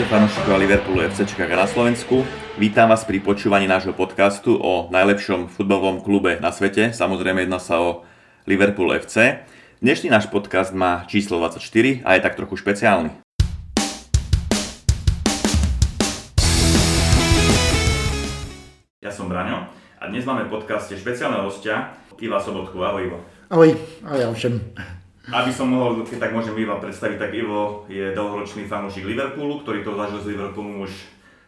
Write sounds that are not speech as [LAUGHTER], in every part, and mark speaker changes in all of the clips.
Speaker 1: Ahojte fanúšikovia Liverpoolu FCčka na Slovensku. Vítam vás pri počúvaní nášho podcastu o najlepšom futbalovom klube na svete. Samozrejme jedná sa o Liverpool FC. Dnešný náš podcast má číslo 24 a je tak trochu špeciálny. Ja som Braňo a dnes máme v podcaste špeciálneho hostia Iva Sobotku. Ahoj Ivo.
Speaker 2: Ahoj, ahoj všem.
Speaker 1: Aby som mohol, keď tak môžem Iva predstaviť, tak Ivo je dlhoročný fanúšik Liverpoolu, ktorý to zažil s Liverpoolom už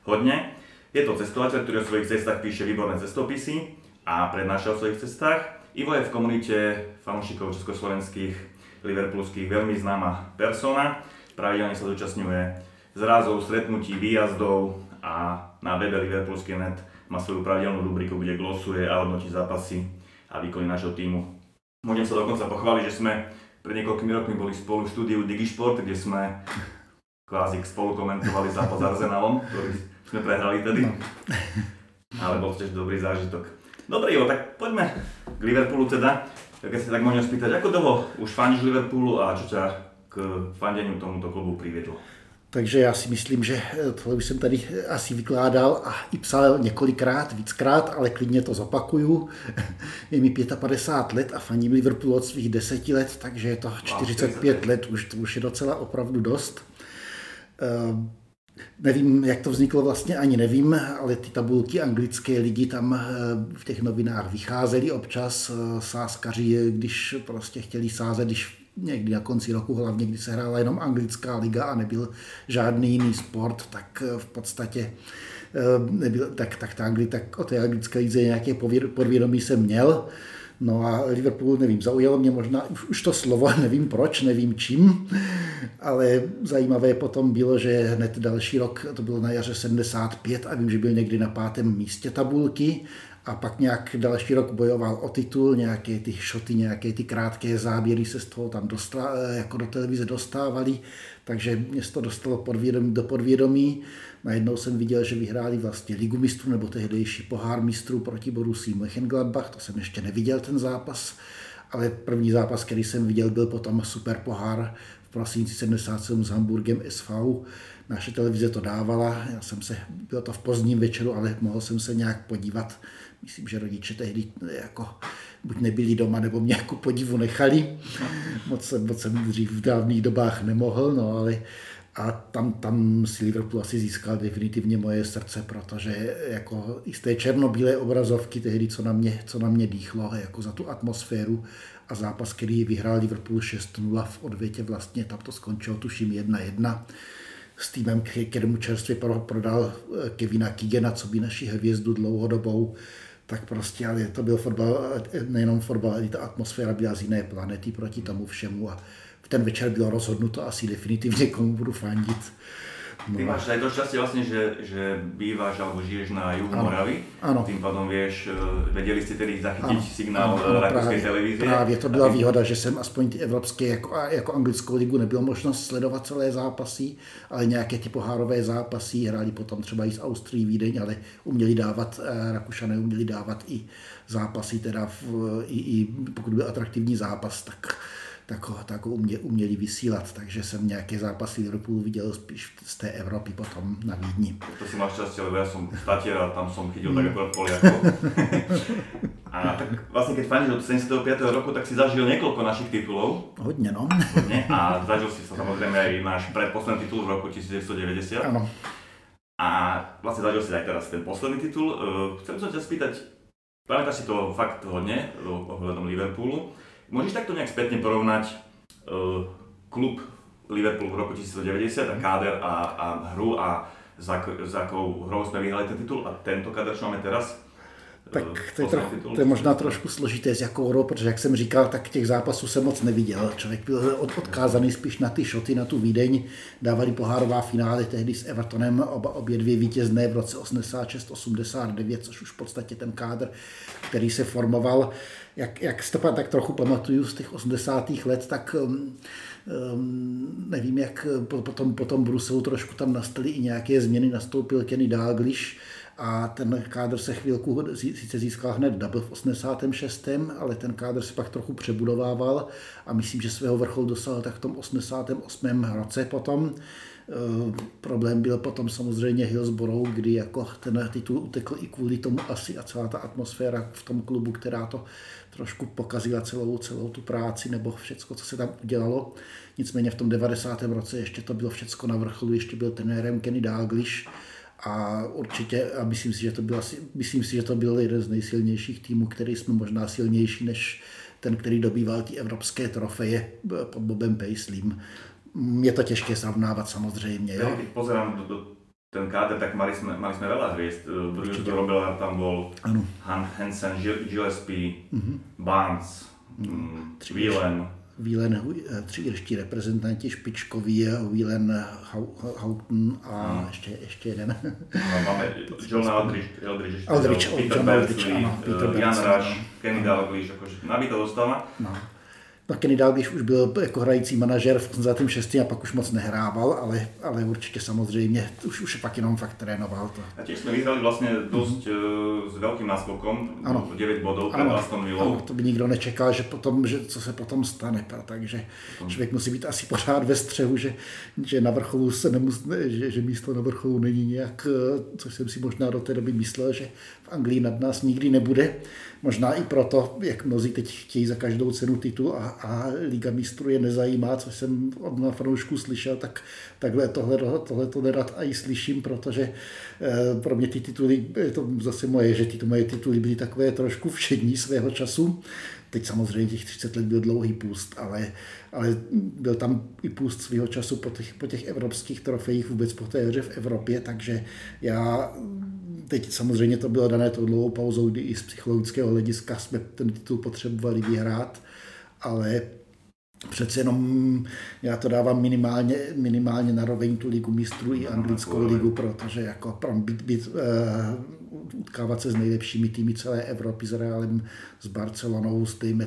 Speaker 1: hodne. Je to cestovateľ, ktorý o svojich cestách píše výborné cestopisy a prednáša o svojich cestách. Ivo je v komunite fanúšikov československých liverpoolských veľmi známa persona. Pravidelne sa zúčastňuje zrazov, stretnutí, výjazdov a na webe Liverpoolský.net má svoju pravidelnú rubriku, kde glosuje a hodnotí zápasy a výkony nášho týmu. Môžem sa dokonca pochváliť, že sme pred niekoľkými rokmi boli spolu v štúdiu Digisport, kde sme kvázi spolu komentovali zápas s Arsenalom, ktorý sme prehrali tedy. Ale bol tiež dobrý zážitok. Dobre Ivo, tak poďme k Liverpoolu teda. Keď sa tak môžem spýtať, ako dlho už fandíš Liverpoolu a čo ťa k fandeniu tomuto klubu priviedlo?
Speaker 2: Takže já si myslím, že tohle už jsem tady asi vykládal a i psal několikrát, víckrát, ale klidně to zopakuju. [LAUGHS] Je mi 55 let a faním Liverpool od svých deseti let, takže je to 45 let, už, to už je docela opravdu dost. Uh, nevím, jak to vzniklo vlastně, ani nevím, ale ty tabulky anglické lidi tam v těch novinách vycházely občas. Sáskaři, když prostě chtěli sázet, když někdy na konci roku, hlavně když se hrála jenom anglická liga a nebyl žádný jiný sport, tak v podstatě nebyl, tak, tak, ta Angli, tak o té anglické lize nějaké podvědomí jsem měl. No a Liverpool, nevím, zaujalo mě možná už to slovo, [LAUGHS] nevím proč, nevím čím, ale zajímavé potom bylo, že hned další rok, to bylo na jaře 75 a vím, že byl někdy na pátém místě tabulky a pak nějak další rok bojoval o titul, nějaké ty šoty, nějaké ty krátké záběry se z toho tam dostala, jako do televize dostávali, takže mě to dostalo podvědomí, do podvědomí. Najednou jsem viděl, že vyhráli vlastně ligu mistrů nebo tehdejší pohár mistrů proti Borussii Mönchengladbach, to jsem ještě neviděl ten zápas, ale první zápas, který jsem viděl, byl potom super pohár v prosinci 77 s Hamburgem SV. Naše televize to dávala, já jsem se, bylo to v pozdním večeru, ale mohl jsem se nějak podívat myslím, že rodiče tehdy jako buď nebyli doma, nebo mě jako podivu nechali. Moc jsem, moc jsem dřív v dávných dobách nemohl, no ale a tam, tam si Liverpool asi získal definitivně moje srdce, protože jako i z té černobílé obrazovky tehdy, co na mě, co na mě dýchlo, jako za tu atmosféru a zápas, který vyhrál Liverpool 6-0 v odvětě vlastně, tam to skončilo tuším 1-1 s týmem, kterému čerstvě prodal Kevina Kigena, co by naši hvězdu dlouhodobou tak prostě, ale to byl fotbal, nejenom fotbal, ale ta atmosféra byla z jiné planety proti tomu všemu a v ten večer bylo rozhodnuto asi definitivně, komu budu fandit.
Speaker 1: No. Ty máš aj to šťastie vlastne, že, že bývaš alebo žiješ na juhu ano. Moravy, ano. tým pádom vieš, e, vedeli ste tedy zachytiť ano. signál ano, rakúskej televízie.
Speaker 2: Právě to byla výhoda, že jsem aspoň ty evropské, jako, jako anglickou ligu nebylo možnost sledovat celé zápasy, ale nějaké ty pohárové zápasy hráli potom třeba i z Austrii, Vídeň, ale uměli dávat, e, Rakušané uměli dávat i zápasy, teda v, i, i pokud byl atraktivní zápas, tak tak, tak umě, uměli vysílat, takže jsem nějaké zápasy Liverpoolu viděl spíš z té Evropy potom na Vídni.
Speaker 1: To si máš šťastie, lebo ja som statier a tam som chytil tak akorát Poliakov. [LAUGHS] a tak vlastne keď fandíš od 75. roku, tak si zažil niekoľko našich titulov.
Speaker 2: Hodně, no.
Speaker 1: Hodně. A zažil si sa samozrejme aj náš predposledný titul v roku 1990.
Speaker 2: Áno.
Speaker 1: A vlastne zažil si aj teraz ten posledný titul. Chcem sa ťa spýtať, pamätáš si to fakt hodne ohľadom Liverpoolu. Môžeš takto nejak spätne porovnať uh, klub Liverpool v roku 1990 a káder a, a hru a za, za akou hrou jsme vyhrali ten titul a tento kader, čo máme teraz?
Speaker 2: Tak to je, trochu, to je možná trošku složité s jakou hrou, protože jak jsem říkal, tak těch zápasů jsem moc neviděl. Člověk byl odkázaný spíš na ty šoty, na tu Vídeň. Dávali pohárová finále tehdy s Evertonem, oba, obě dvě vítězné v roce 86-89, což už v podstatě ten kádr, který se formoval, jak, jak to tak trochu pamatuju z těch 80. let, tak um, um, nevím, jak potom, potom Bruselu trošku tam nastaly i nějaké změny, nastoupil Kenny Dalglish, a ten kádr se chvilku sice získal hned double v 86., ale ten kádr se pak trochu přebudovával a myslím, že svého vrcholu dosáhl tak v tom 88. roce potom. Eh, problém byl potom samozřejmě Hillsborough, kdy jako ten titul utekl i kvůli tomu asi a celá ta atmosféra v tom klubu, která to trošku pokazila celou, celou tu práci nebo všecko, co se tam udělalo. Nicméně v tom 90. roce ještě to bylo všecko na vrcholu, ještě byl trenérem Kenny Dalglish, a určitě, a myslím si, že to byl, myslím si, že to byl jeden z nejsilnějších týmů, který jsme možná silnější než ten, který dobýval ty evropské trofeje pod Bobem Paisleym je to těžké srovnávat samozřejmě.
Speaker 1: Jo? Pozerám do, do ten káder, tak mali sme, mali sme veľa hviezd. Bruce Robillard tam bol, ano. Han, Hansen, Gillespie, mm-hmm. Barnes, mm, Whelan.
Speaker 2: Whelan, eh, tři irští reprezentanti špičkoví, Whelan, Houghton a ano. ještě, ještě jeden.
Speaker 1: No, máme [LAUGHS] John Aldrich, Aldrich,
Speaker 2: Aldrich,
Speaker 1: Peter Aldrich, ano, Peter Jan Rush, Kenny Dalglish, akože nabito dostáva. No.
Speaker 2: No Kenny Dalglish už byl jako hrající manažer v 86. a pak už moc nehrával, ale, ale určitě samozřejmě už, už pak jenom fakt trénoval to.
Speaker 1: A tiež jsme vyhrali vlastně dost mm-hmm. s velkým náskokom, ano. 9 bodů před Aston Villou. Ano,
Speaker 2: to by nikdo nečekal, že potom, že co se potom stane, takže potom. člověk musí být asi pořád ve střehu, že, že na vrcholu se nemus, že, že místo na vrcholu není nějak, eh, což jsem si možná do té doby myslel, že Anglii nad nás nikdy nebude. Možná i proto, jak mnozí teď chtějí za každou cenu titul a, a Liga mistrů je nezajímá, co jsem od na fanoušků slyšel, tak takhle tohle, tohle to nerad i slyším, protože eh, pro mě ty tituly, je to zase moje, že ty moje tituly byly takové trošku všední svého času. Teď samozřejmě těch 30 let byl dlouhý půst, ale, ale byl tam i půst svého času po těch, po těch evropských trofejích, vůbec po té hře v Evropě, takže já Teď samozřejmě to bylo dané tou dlouhou pauzou, kdy i z psychologického hlediska jsme ten titul potřebovali vyhrát, ale přece jenom já to dávám minimálně, minimálně na roveň tu ligu mistrů i anglickou ligu, protože jako být, být, uh, utkávat se s nejlepšími týmy celé Evropy, s Realem, s Barcelonou, s tými,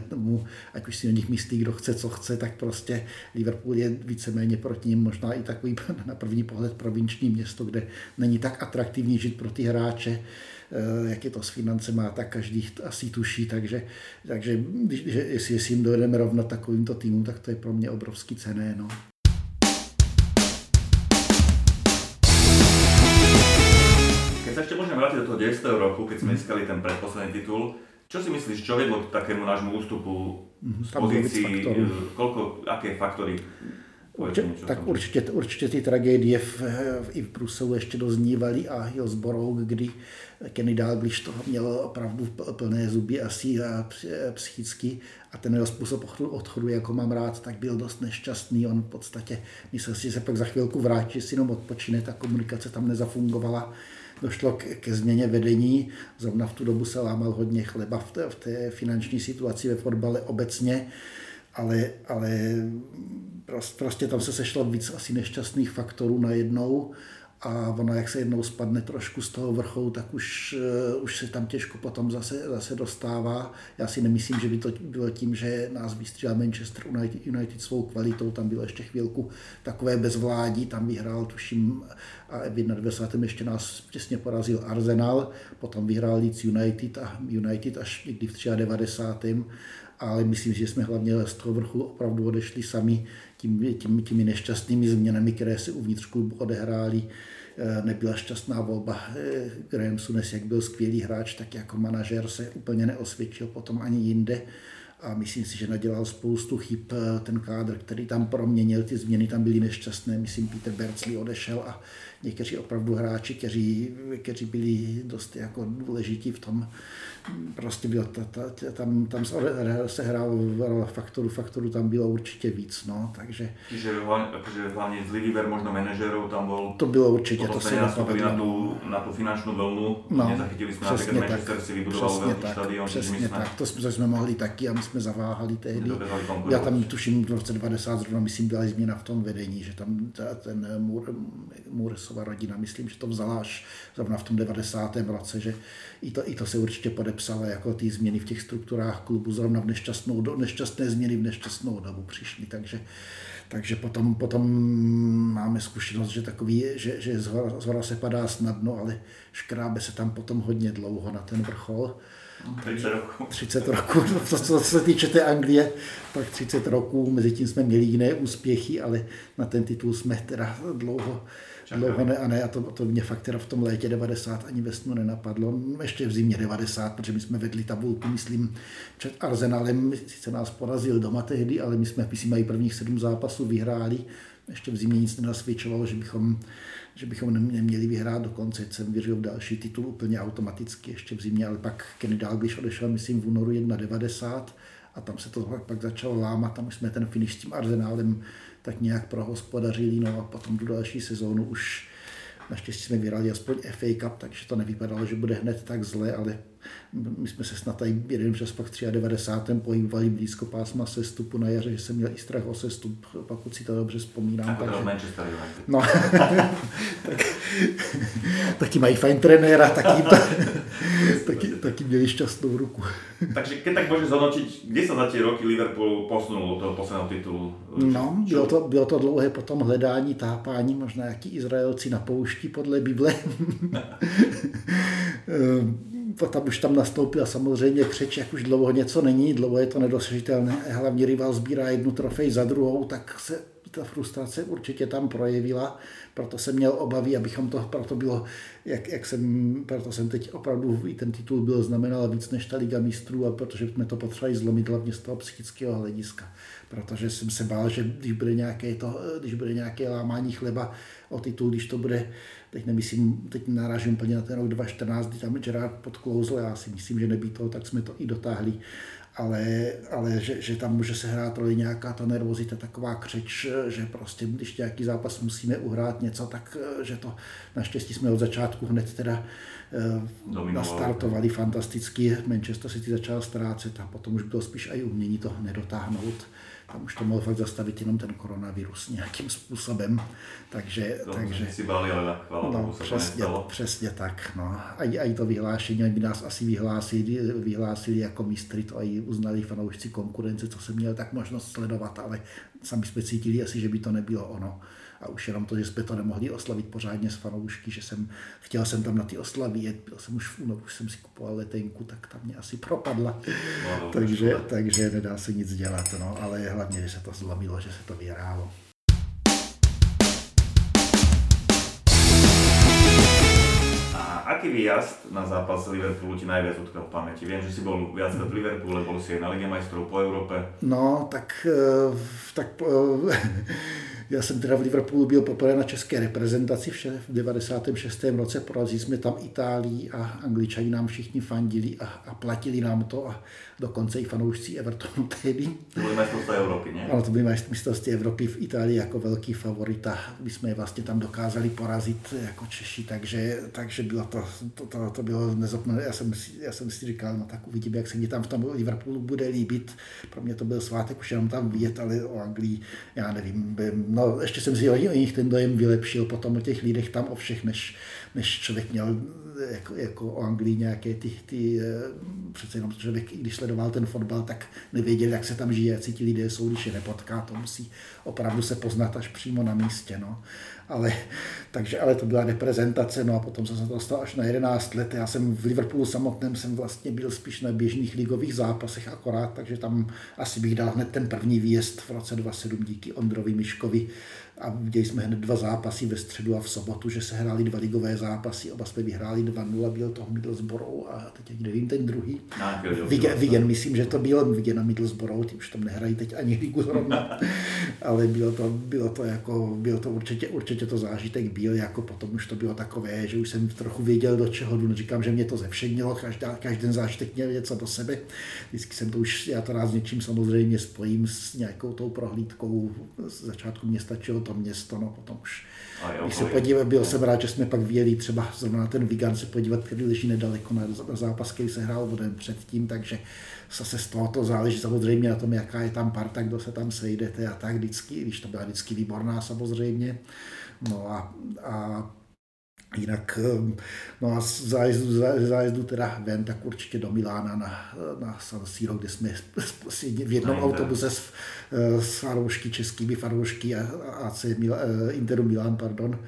Speaker 2: ať už si o nich myslí, kdo chce, co chce, tak prostě Liverpool je víceméně proti ním možná i takový [LAUGHS] na první pohled provinční město, kde není tak atraktivní žít pro ty hráče. Eh, jak je to s financema, tak každý asi tuší, takže, takže když, jestli, jestli jim dojedeme rovnat takovýmto týmům, tak to je pro mě obrovský cené. No.
Speaker 1: Môžeme vrátiť do toho 10. roku, keď sme získali ten predposledný titul, čo si myslíš, čo vedlo k takému nášmu ústupu mhm, z pozícií, koľko, aké faktory
Speaker 2: Určitě, tak určitě, určitě ty tragédie v, v, i v Bruselu ještě doznívaly a Hillsborough, kdy Kenny Dalglish toho měl opravdu plné zuby asi a psychicky a ten jeho způsob odchodu, jako mám rád, tak byl dost nešťastný. On v podstatě myslel si, že se pak za chvilku vrátí, si jenom odpočine, ta komunikace tam nezafungovala. Došlo k, ke změně vedení, zrovna v tu dobu se lámal hodně chleba v té, v té finanční situaci ve fotbale obecně ale, ale prostě tam se sešlo víc asi nešťastných faktorů najednou a ona, jak se jednou spadne trošku z toho vrcholu, tak už, uh, už se tam těžko potom zase, zase dostává. Já si nemyslím, že by to bylo tím, že nás vystřílel Manchester United, United svou kvalitou, tam bylo ještě chvilku takové bezvládí, tam vyhrál, tuším, a v 21. ještě nás těsně porazil Arsenal, potom vyhrál Leeds United a United až někdy v 93 ale myslím, že jsme hlavně z toho vrchu opravdu odešli sami tím, tím, těmi nešťastnými změnami, které se uvnitř klubu odehrály. Eh, nebyla šťastná volba. Eh, Graham Sunes, jak byl skvělý hráč, tak jako manažer se úplně neosvědčil potom ani jinde a myslím si, že nadělal spoustu chyb eh, ten kádr, který tam proměnil, ty změny tam byly nešťastné, myslím Peter Bercley odešel a někteří opravdu hráči, kteří, kteří byli dost jako důležití v tom, prostě bylo ta, ta, tam, tam se hrál faktoru, faktoru tam bylo určitě víc, no, takže...
Speaker 1: Čiže hlavně, zlý výber možno manažerů tam byl...
Speaker 2: To bylo určitě, to se
Speaker 1: nepovedlo. Na tu, na tu finančnou vlnu, no, nezachytili jsme například Manchester si vybudoval velký štadion,
Speaker 2: přesně jsme... tak, to jsme, jsme mohli taky a my jsme zaváhali tehdy. Já tam tuším v roce 90 zrovna, myslím, byla změna v tom vedení, že tam ta, ten Muresova rodina, myslím, že to vzala až zrovna v tom 90. roce, že i to, i to se určitě pode, podepsal jako ty změny v těch strukturách klubu zrovna v nešťastnou, do, nešťastné změny v nešťastnou dobu přišly, takže takže potom, potom máme zkušenost, že takový, že, že z hora, se padá snadno, ale škrábe se tam potom hodně dlouho na ten vrchol.
Speaker 1: 30 roků.
Speaker 2: 30 roků, co, co se týče té Anglie, tak 30 roků, mezi tím jsme měli jiné úspěchy, ale na ten titul jsme teda dlouho, dlouho ne a ne a to, to mě fakt teda v tom létě 90 ani ve snu nenapadlo, ještě v zimě 90, protože my jsme vedli tabulku, myslím, před Arsenalem, sice nás porazil doma tehdy, ale my jsme, myslím, mají prvních sedm zápasů vyhráli, ještě v zimě nic nenasvědčovalo, že bychom, že bychom neměli vyhrát dokonce. Jsem věřil v další titul úplně automaticky ještě v zimě, ale pak Kenny Dalglish odešel, myslím, v únoru 1,90 a tam se to pak začalo lámat, tam už jsme ten finish s tím Arsenálem tak nějak prohospodařili, no a potom tu další sezónu už naštěstí jsme vyhrali aspoň FA Cup, takže to nevypadalo, že bude hned tak zle, ale my jsme se snad tady jeden čas pak 93. pohybovali blízko pásma sestupu na jaře, že jsem měl i strach o sestup, pokud si to dobře vzpomínám.
Speaker 1: Jako takže... Manchester United.
Speaker 2: No, [LAUGHS] tak, taky mají fajn trenéra, taky, [LAUGHS] taky, taky měli šťastnou ruku.
Speaker 1: takže keď tak můžeš zhodnotit, kde se za tie roky Liverpool posunul od toho posledného titulu?
Speaker 2: No, bylo to, bylo to dlouhé potom hledání, tápání, možná jaký Izraelci na poušti podle Bible. [LAUGHS] tam už tam nastoupila samozřejmě křeč, jak už dlouho něco není, dlouho je to nedosažitelné. Hlavní rival sbírá jednu trofej za druhou, tak se ta frustrace určitě tam projevila, proto jsem měl obavy, abychom to, proto bylo, jak, jak jsem, proto jsem teď opravdu, i ten titul byl znamenal víc než ta Liga mistrů, a protože jsme to potřebovali zlomit hlavně z toho psychického hlediska, protože jsem se bál, že když bude nějaké, to, když bude nějaké lámání chleba o titul, když to bude teď nemyslím, teď narážím úplně na ten rok 2014, kdy tam Gerard podklouzl, já si myslím, že nebýt toho, tak jsme to i dotáhli, ale, ale že, že, tam může se hrát roli nějaká ta nervozita, taková křeč, že prostě když nějaký zápas musíme uhrát něco, tak že to naštěstí jsme od začátku hned teda eh, Dominovali. nastartovali fantasticky. Manchester City začal ztrácet a potom už bylo spíš i umění to nedotáhnout tam už to mohl fakt zastavit jenom ten koronavirus nějakým způsobem. Takže,
Speaker 1: to
Speaker 2: takže
Speaker 1: si báli, ale tak
Speaker 2: no, přesně, přesně tak. No. A, a i to vyhlášení, by nás asi vyhlásili, vyhlásili jako mistry, to i uznali fanoušci konkurence, co jsem měl tak možnost sledovat, ale sami jsme cítili asi, že by to nebylo ono a už jenom to, že jsme to nemohli oslavit pořádně s fanoušky, že jsem, chtěl jsem tam na ty oslavy jet, byl jsem už v únoru, už jsem si kupoval letenku, tak tam mě asi propadla, no, takže, takže nedá se nic dělat, no, ale hlavně, že se to zlomilo, že se to vyhrálo.
Speaker 1: aký výjazd na zápas Liverpoolu ti najviac utkal v pamäti? Viem, že si bol viac v Liverpoole, bol si aj na Lige majstrov po Európe.
Speaker 2: No, tak, eh, tak [LAUGHS] Já jsem teda v Liverpoolu byl poprvé na české reprezentaci v 96. roce, porazili jsme tam Itálii a Angličani nám všichni fandili a, a platili nám to a dokonce i fanoušci Evertonu [LAUGHS] tehdy.
Speaker 1: To byly mistrovství Evropy, ne?
Speaker 2: Ano, to byly mistrovství Evropy v Itálii jako velký favorita. My jsme je vlastně tam dokázali porazit jako Češi, takže, takže bylo to, to, to, to bylo nezapomněné. Já jsem, já jsem si říkal, no tak uvidíme, jak se mi tam v tom Liverpoolu bude líbit. Pro mě to byl svátek už jenom tam vyjet, ale o Anglii, já nevím, no ještě jsem si o nich ten dojem vylepšil potom o těch lidech tam o všech, než, než člověk měl jako, jako o Anglii nějaké ty, ty, eh, přece jenom člověk, když sledoval ten fotbal, tak nevěděl, jak se tam žije, jak si ti lidé jsou, když je nepotká, to musí opravdu se poznat až přímo na místě. No. Ale, takže, ale to byla reprezentace, no a potom jsem se dostal až na 11 let. Já jsem v Liverpoolu samotném jsem vlastně byl spíš na běžných ligových zápasech akorát, takže tam asi bych dal hned ten první výjezd v roce 27 díky Ondrovi Miškovi, a viděli jsme hned dva zápasy ve středu a v sobotu, že se hráli dva ligové zápasy, oba jsme vyhráli 2-0, byl to Middlesbrough a teď nevím ten druhý. Vigen, Vigen, myslím, že to bylo Vigen a Middlesbrough, ty už tam nehrají teď ani ligu zrovna, [LAUGHS] ale bylo to, bylo to jako, bylo to určitě, určitě to zážitek byl, jako potom už to bylo takové, že už jsem trochu věděl, do čeho jdu, říkám, že mě to zevšednilo, každá, každý zážitek měl něco do sebe, vždycky jsem to už, já to rád s něčím samozřejmě spojím s nějakou tou prohlídkou, z začátku mě stačilo to město, no potom už. Když se podíval, byl jsem rád, že jsme pak vyjeli třeba zrovna na ten Vigan se podívat, který leží nedaleko na, na zápas, který se hrál vodem předtím, takže zase z toho to záleží samozřejmě na tom, jaká je tam parta, kdo se tam sejdete a tak vždycky, když to byla vždycky výborná samozřejmě. No a, a Jinak no a zájezdu, zájezdu teda ven, tak určitě do Milána na, na San Siro, kde jsme v jednom autobuse s, s fanoušky, českými fanoušky a AC Interu Milán, pardon,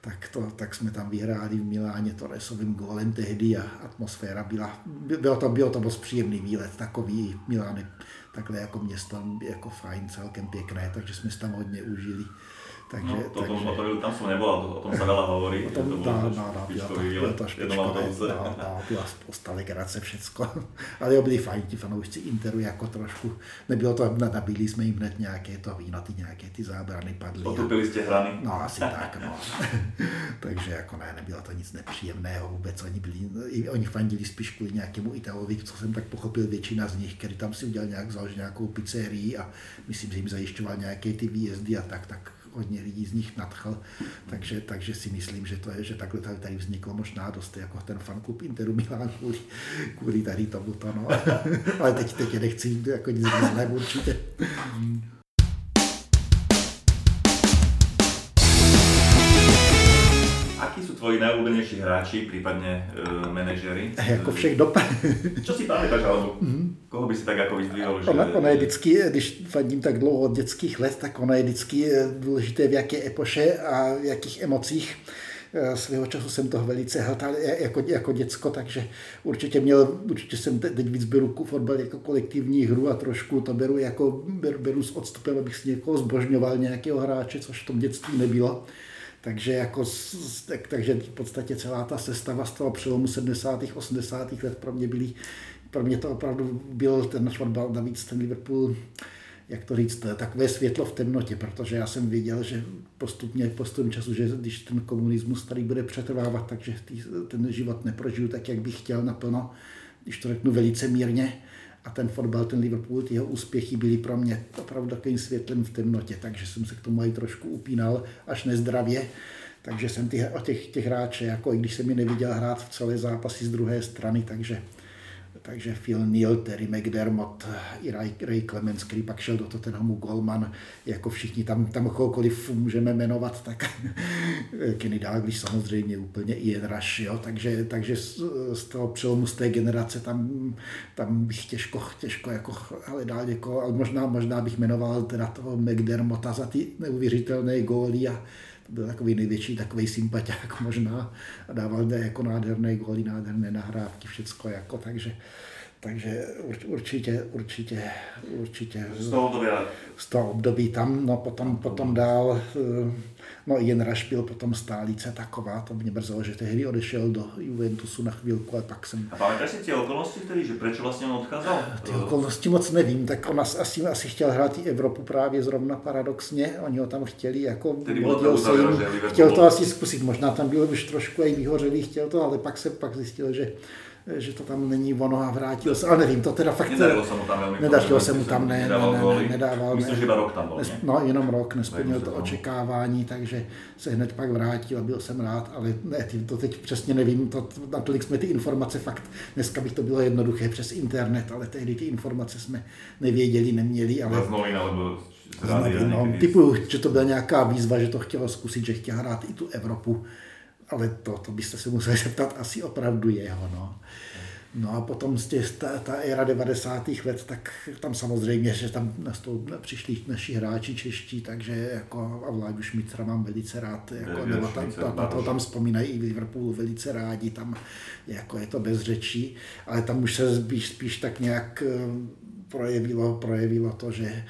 Speaker 2: tak, to, tak jsme tam vyhráli v Miláně Torresovým gólem tehdy a atmosféra byla, bylo to, bylo to moc příjemný výlet, takový Milán takhle jako město, jako fajn, celkem pěkné, takže jsme se tam hodně užili.
Speaker 1: Takže, no, to, takže... To, to, tam som nebol, o tom sa veľa hovorí.
Speaker 2: O tom, to dá, dá, dá, to, byla to špičkové, dá, dá, byla spousta legrace, všecko. [LAUGHS] Ale jo, byli fajn ti fanoušci Interu jako trošku, nebylo to, nabíli jsme jim hned nějaké to víno, ty nějaké ty zábrany padly.
Speaker 1: Potupili jste hrany.
Speaker 2: No, asi tak, no. [LAUGHS] takže jako ne, nebylo to nic nepříjemného vůbec, oni byli, oni fandili spíš kvůli nějakému Italovi, co jsem tak pochopil, většina z nich, který tam si udělal nějak, založil nějakou pizzerii a myslím, že jim zajišťoval nějaké ty výjezdy a tak, tak hodně lidí z nich nadchl, takže, takže si myslím, že, to je, že takhle tady, tady vzniklo možná dost jako ten fanklub Interu Milan kvůli, kvůli tady tomuto, no. [LAUGHS] ale teď, teď nechci jako nic zlého určitě. [LAUGHS]
Speaker 1: tvoji najobľúbenejší hráči, prípadne uh, manažery?
Speaker 2: Jako všech dob.
Speaker 1: Čo [LAUGHS] si pamätáš, alebo mm-hmm. koho by si tak jako vyzdvihol?
Speaker 2: Že... Ona, ona je vždycky, když fandím tak dlouho od dětských let, tak ona je vždycky důležité v jaké epoše a v jakých emocích eh, svého času jsem toho velice hltal jako, jako děcko, takže určitě měl, určitě jsem teď víc beru fotbal jako kolektivní hru a trošku to beru jako, beru, beru s odstupem, abych si někoho zbožňoval, nějakého hráče, což v tom dětství nebylo. Takže, jako, tak, takže v podstatě celá ta sestava z toho přelomu 70. 80. let pro mě byly, pro mě to opravdu byl ten fotbal, navíc ten Liverpool, jak to říct, takové světlo v temnotě, protože já jsem viděl, že postupně, postupem času, že když ten komunismus tady bude přetrvávat, takže ten život neprožiju tak, jak bych chtěl naplno, když to řeknu velice mírně, a ten fotbal, ten Liverpool, ty jeho úspěchy byly pro mě opravdu takovým světlem v temnotě, takže jsem se k tomu i trošku upínal, až nezdravě. Takže jsem ty, o těch, těch hráče, jako i když jsem mi neviděl hrát v celé zápasy z druhé strany, takže takže Phil Neal, Terry McDermott i Ray, Ray Clemens, který pak šel do Tottenhamu Goldman, jako všichni tam, tam kohokoliv můžeme jmenovat, tak [LAUGHS] Kenny Dalglish samozřejmě úplně Ian Rush, jo, takže, takže z, z toho přelomu z té generace tam, tam bych těžko, těžko jako hledal jako, ale možná, možná bych jmenoval teda toho McDermotta za ty neuvěřitelné góly a byl takový největší takový sympatiák [LAUGHS] možná a dával jako nádherné góly, nádherné nahrávky, všecko jako, takže takže určitě, určitě, určitě
Speaker 1: z toho období,
Speaker 2: z toho období tam, no potom, potom dál eh, No jen Raš byl potom stálice taková, to mě mrzelo, že tehdy odešel do Juventusu na chvilku, ale pak jsem...
Speaker 1: A pamätáš si ty okolnosti vtedy, že proč vlastně on odcházel?
Speaker 2: Ty okolnosti moc nevím, tak on asi, asi chtěl hrát i Evropu právě zrovna paradoxně, oni ho tam chtěli, jako
Speaker 1: hodil se jim,
Speaker 2: chtěl to asi zkusit, možná tam byl už trošku i vyhořelý, chtěl to, ale pak se pak zjistil, že že to tam není ono a vrátil se, ale nevím, to teda fakt...
Speaker 1: Nedařilo se mu tam velmi
Speaker 2: Nedařilo se mu tam, ne, nedával, ne, ne, ne, nedával.
Speaker 1: Myslím, že rok tam byl,
Speaker 2: ne? No, jenom rok, nesplnil to očekávání, takže se hned pak vrátil a byl jsem rád, ale ne, to teď přesně nevím, to, natolik jsme ty informace fakt, dneska bych to bylo jednoduché přes internet, ale tehdy ty informace jsme nevěděli, neměli, ale...
Speaker 1: Z novin, alebo
Speaker 2: no, typu, že to byla nějaká výzva, že to chtělo zkusit, že chtěl hrát i tu Evropu, ale to, to byste se museli zeptat asi opravdu jeho. No. No a potom z těch, ta, ta éra 90. let, tak tam samozřejmě, že tam přišli naši hráči čeští, takže jako a Vláďu Šmitra mám velice rád, jako, nebo tam, ta, ta, to tam vzpomínají i v Liverpoolu velice rádi, tam jako je to bez řečí, ale tam už se spíš, spíš tak nějak eh, projevilo, projevilo to, že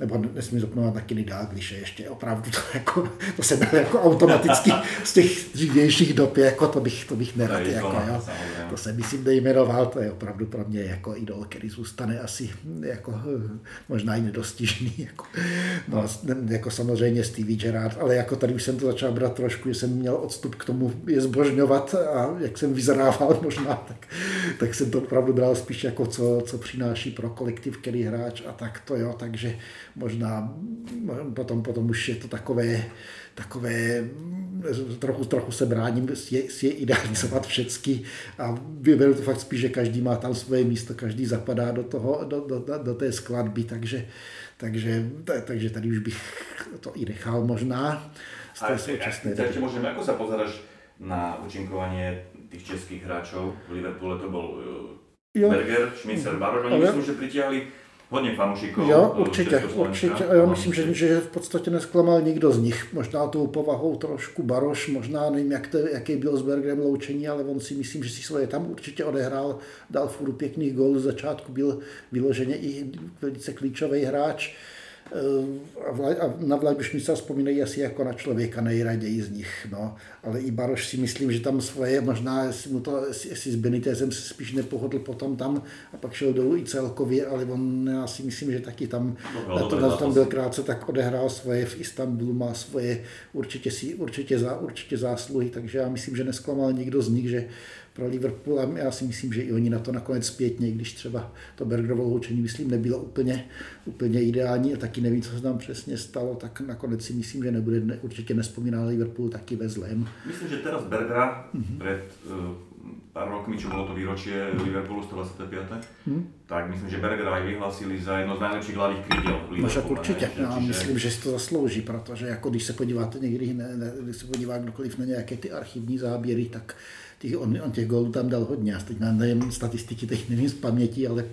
Speaker 2: nebo nesmím zapomenout na Kenny Dalglish, ještě opravdu to, jako, to se byl jako automaticky z těch dřívějších dob, jako to bych, to bych nerad, jako, jo. to se myslím nejmenoval, to je opravdu pro mě jako idol, který zůstane asi jako možná i nedostižný, jako, no, jako samozřejmě Stevie Gerrard, ale jako tady už jsem to začal brát trošku, že jsem měl odstup k tomu je zbožňovat a jak jsem vyzrával [LAUGHS] možná, tak, tak jsem to opravdu bral spíš jako co, co přináší pro kolektiv, který hráč a tak to jo, takže možná potom, potom už je to takové, takové trochu, trochu se bráním si, si je idealizovat všecky a vyberu to fakt spíš, že každý má tam svoje místo, každý zapadá do, toho, do, do, do té skladby, takže, takže, takže tady už bych to i nechal možná
Speaker 1: z té současné. A ešte môžem, ako sa pozeráš na účinkovanie tých českých hráčov. V Liverpoole to bol jo. Berger, Schmitzer, Baroš. Oni myslím, že pritiahli hodně fanoušiků.
Speaker 2: Jo, určitě, určitě. A já myslím, že, že v podstatě nesklamal nikdo z nich. Možná tou povahou trošku Baroš, možná nevím, jak to, jaký byl s Bergerem loučení, ale on si myslím, že si svoje tam určitě odehrál, dal furt pěkných gólů, z začátku byl vyloženě i velice klíčový hráč. Eh, a na Vlad Šmica vzpomínají asi jako na člověka nejraději z nich. No. Ale i Baroš si myslím, že tam svoje, možná jestli, mu to, jestli s Benitezem se spíš nepohodl potom tam a pak šel dolů i celkově, ale on já si myslím, že taky tam, no, na to, na tam byl krátce, tak odehrál svoje v Istanbulu, má svoje určitě, si, určitě, za, určitě zásluhy, takže já myslím, že nesklamal nikdo z nich, že pro Liverpool a já si myslím, že i oni na to nakonec zpětně, když třeba to Bergerovo loučení, myslím, nebylo úplně, úplně ideální a taky nevím, co se tam přesně stalo, tak nakonec si myslím, že nebude ne, určitě nespomíná Liverpool taky ve zlém.
Speaker 1: Myslím, že teraz Bergera mm-hmm. před uh, pár rokmi, čo bolo to výročie Liverpoolu 125. Hmm. tak myslím, že Bergera aj vyhlásili za jedno z nejlepších hlavých krídel
Speaker 2: No však určitě, já čiže... myslím, že si to zaslouží, protože jako když se podíváte někdy, ne, ne, když se podívá kdokoliv na nějaké ty archivní záběry, tak těch, on, on těch gólů tam dal hodně. Já teď nevím statistiky, teď nevím z paměti, ale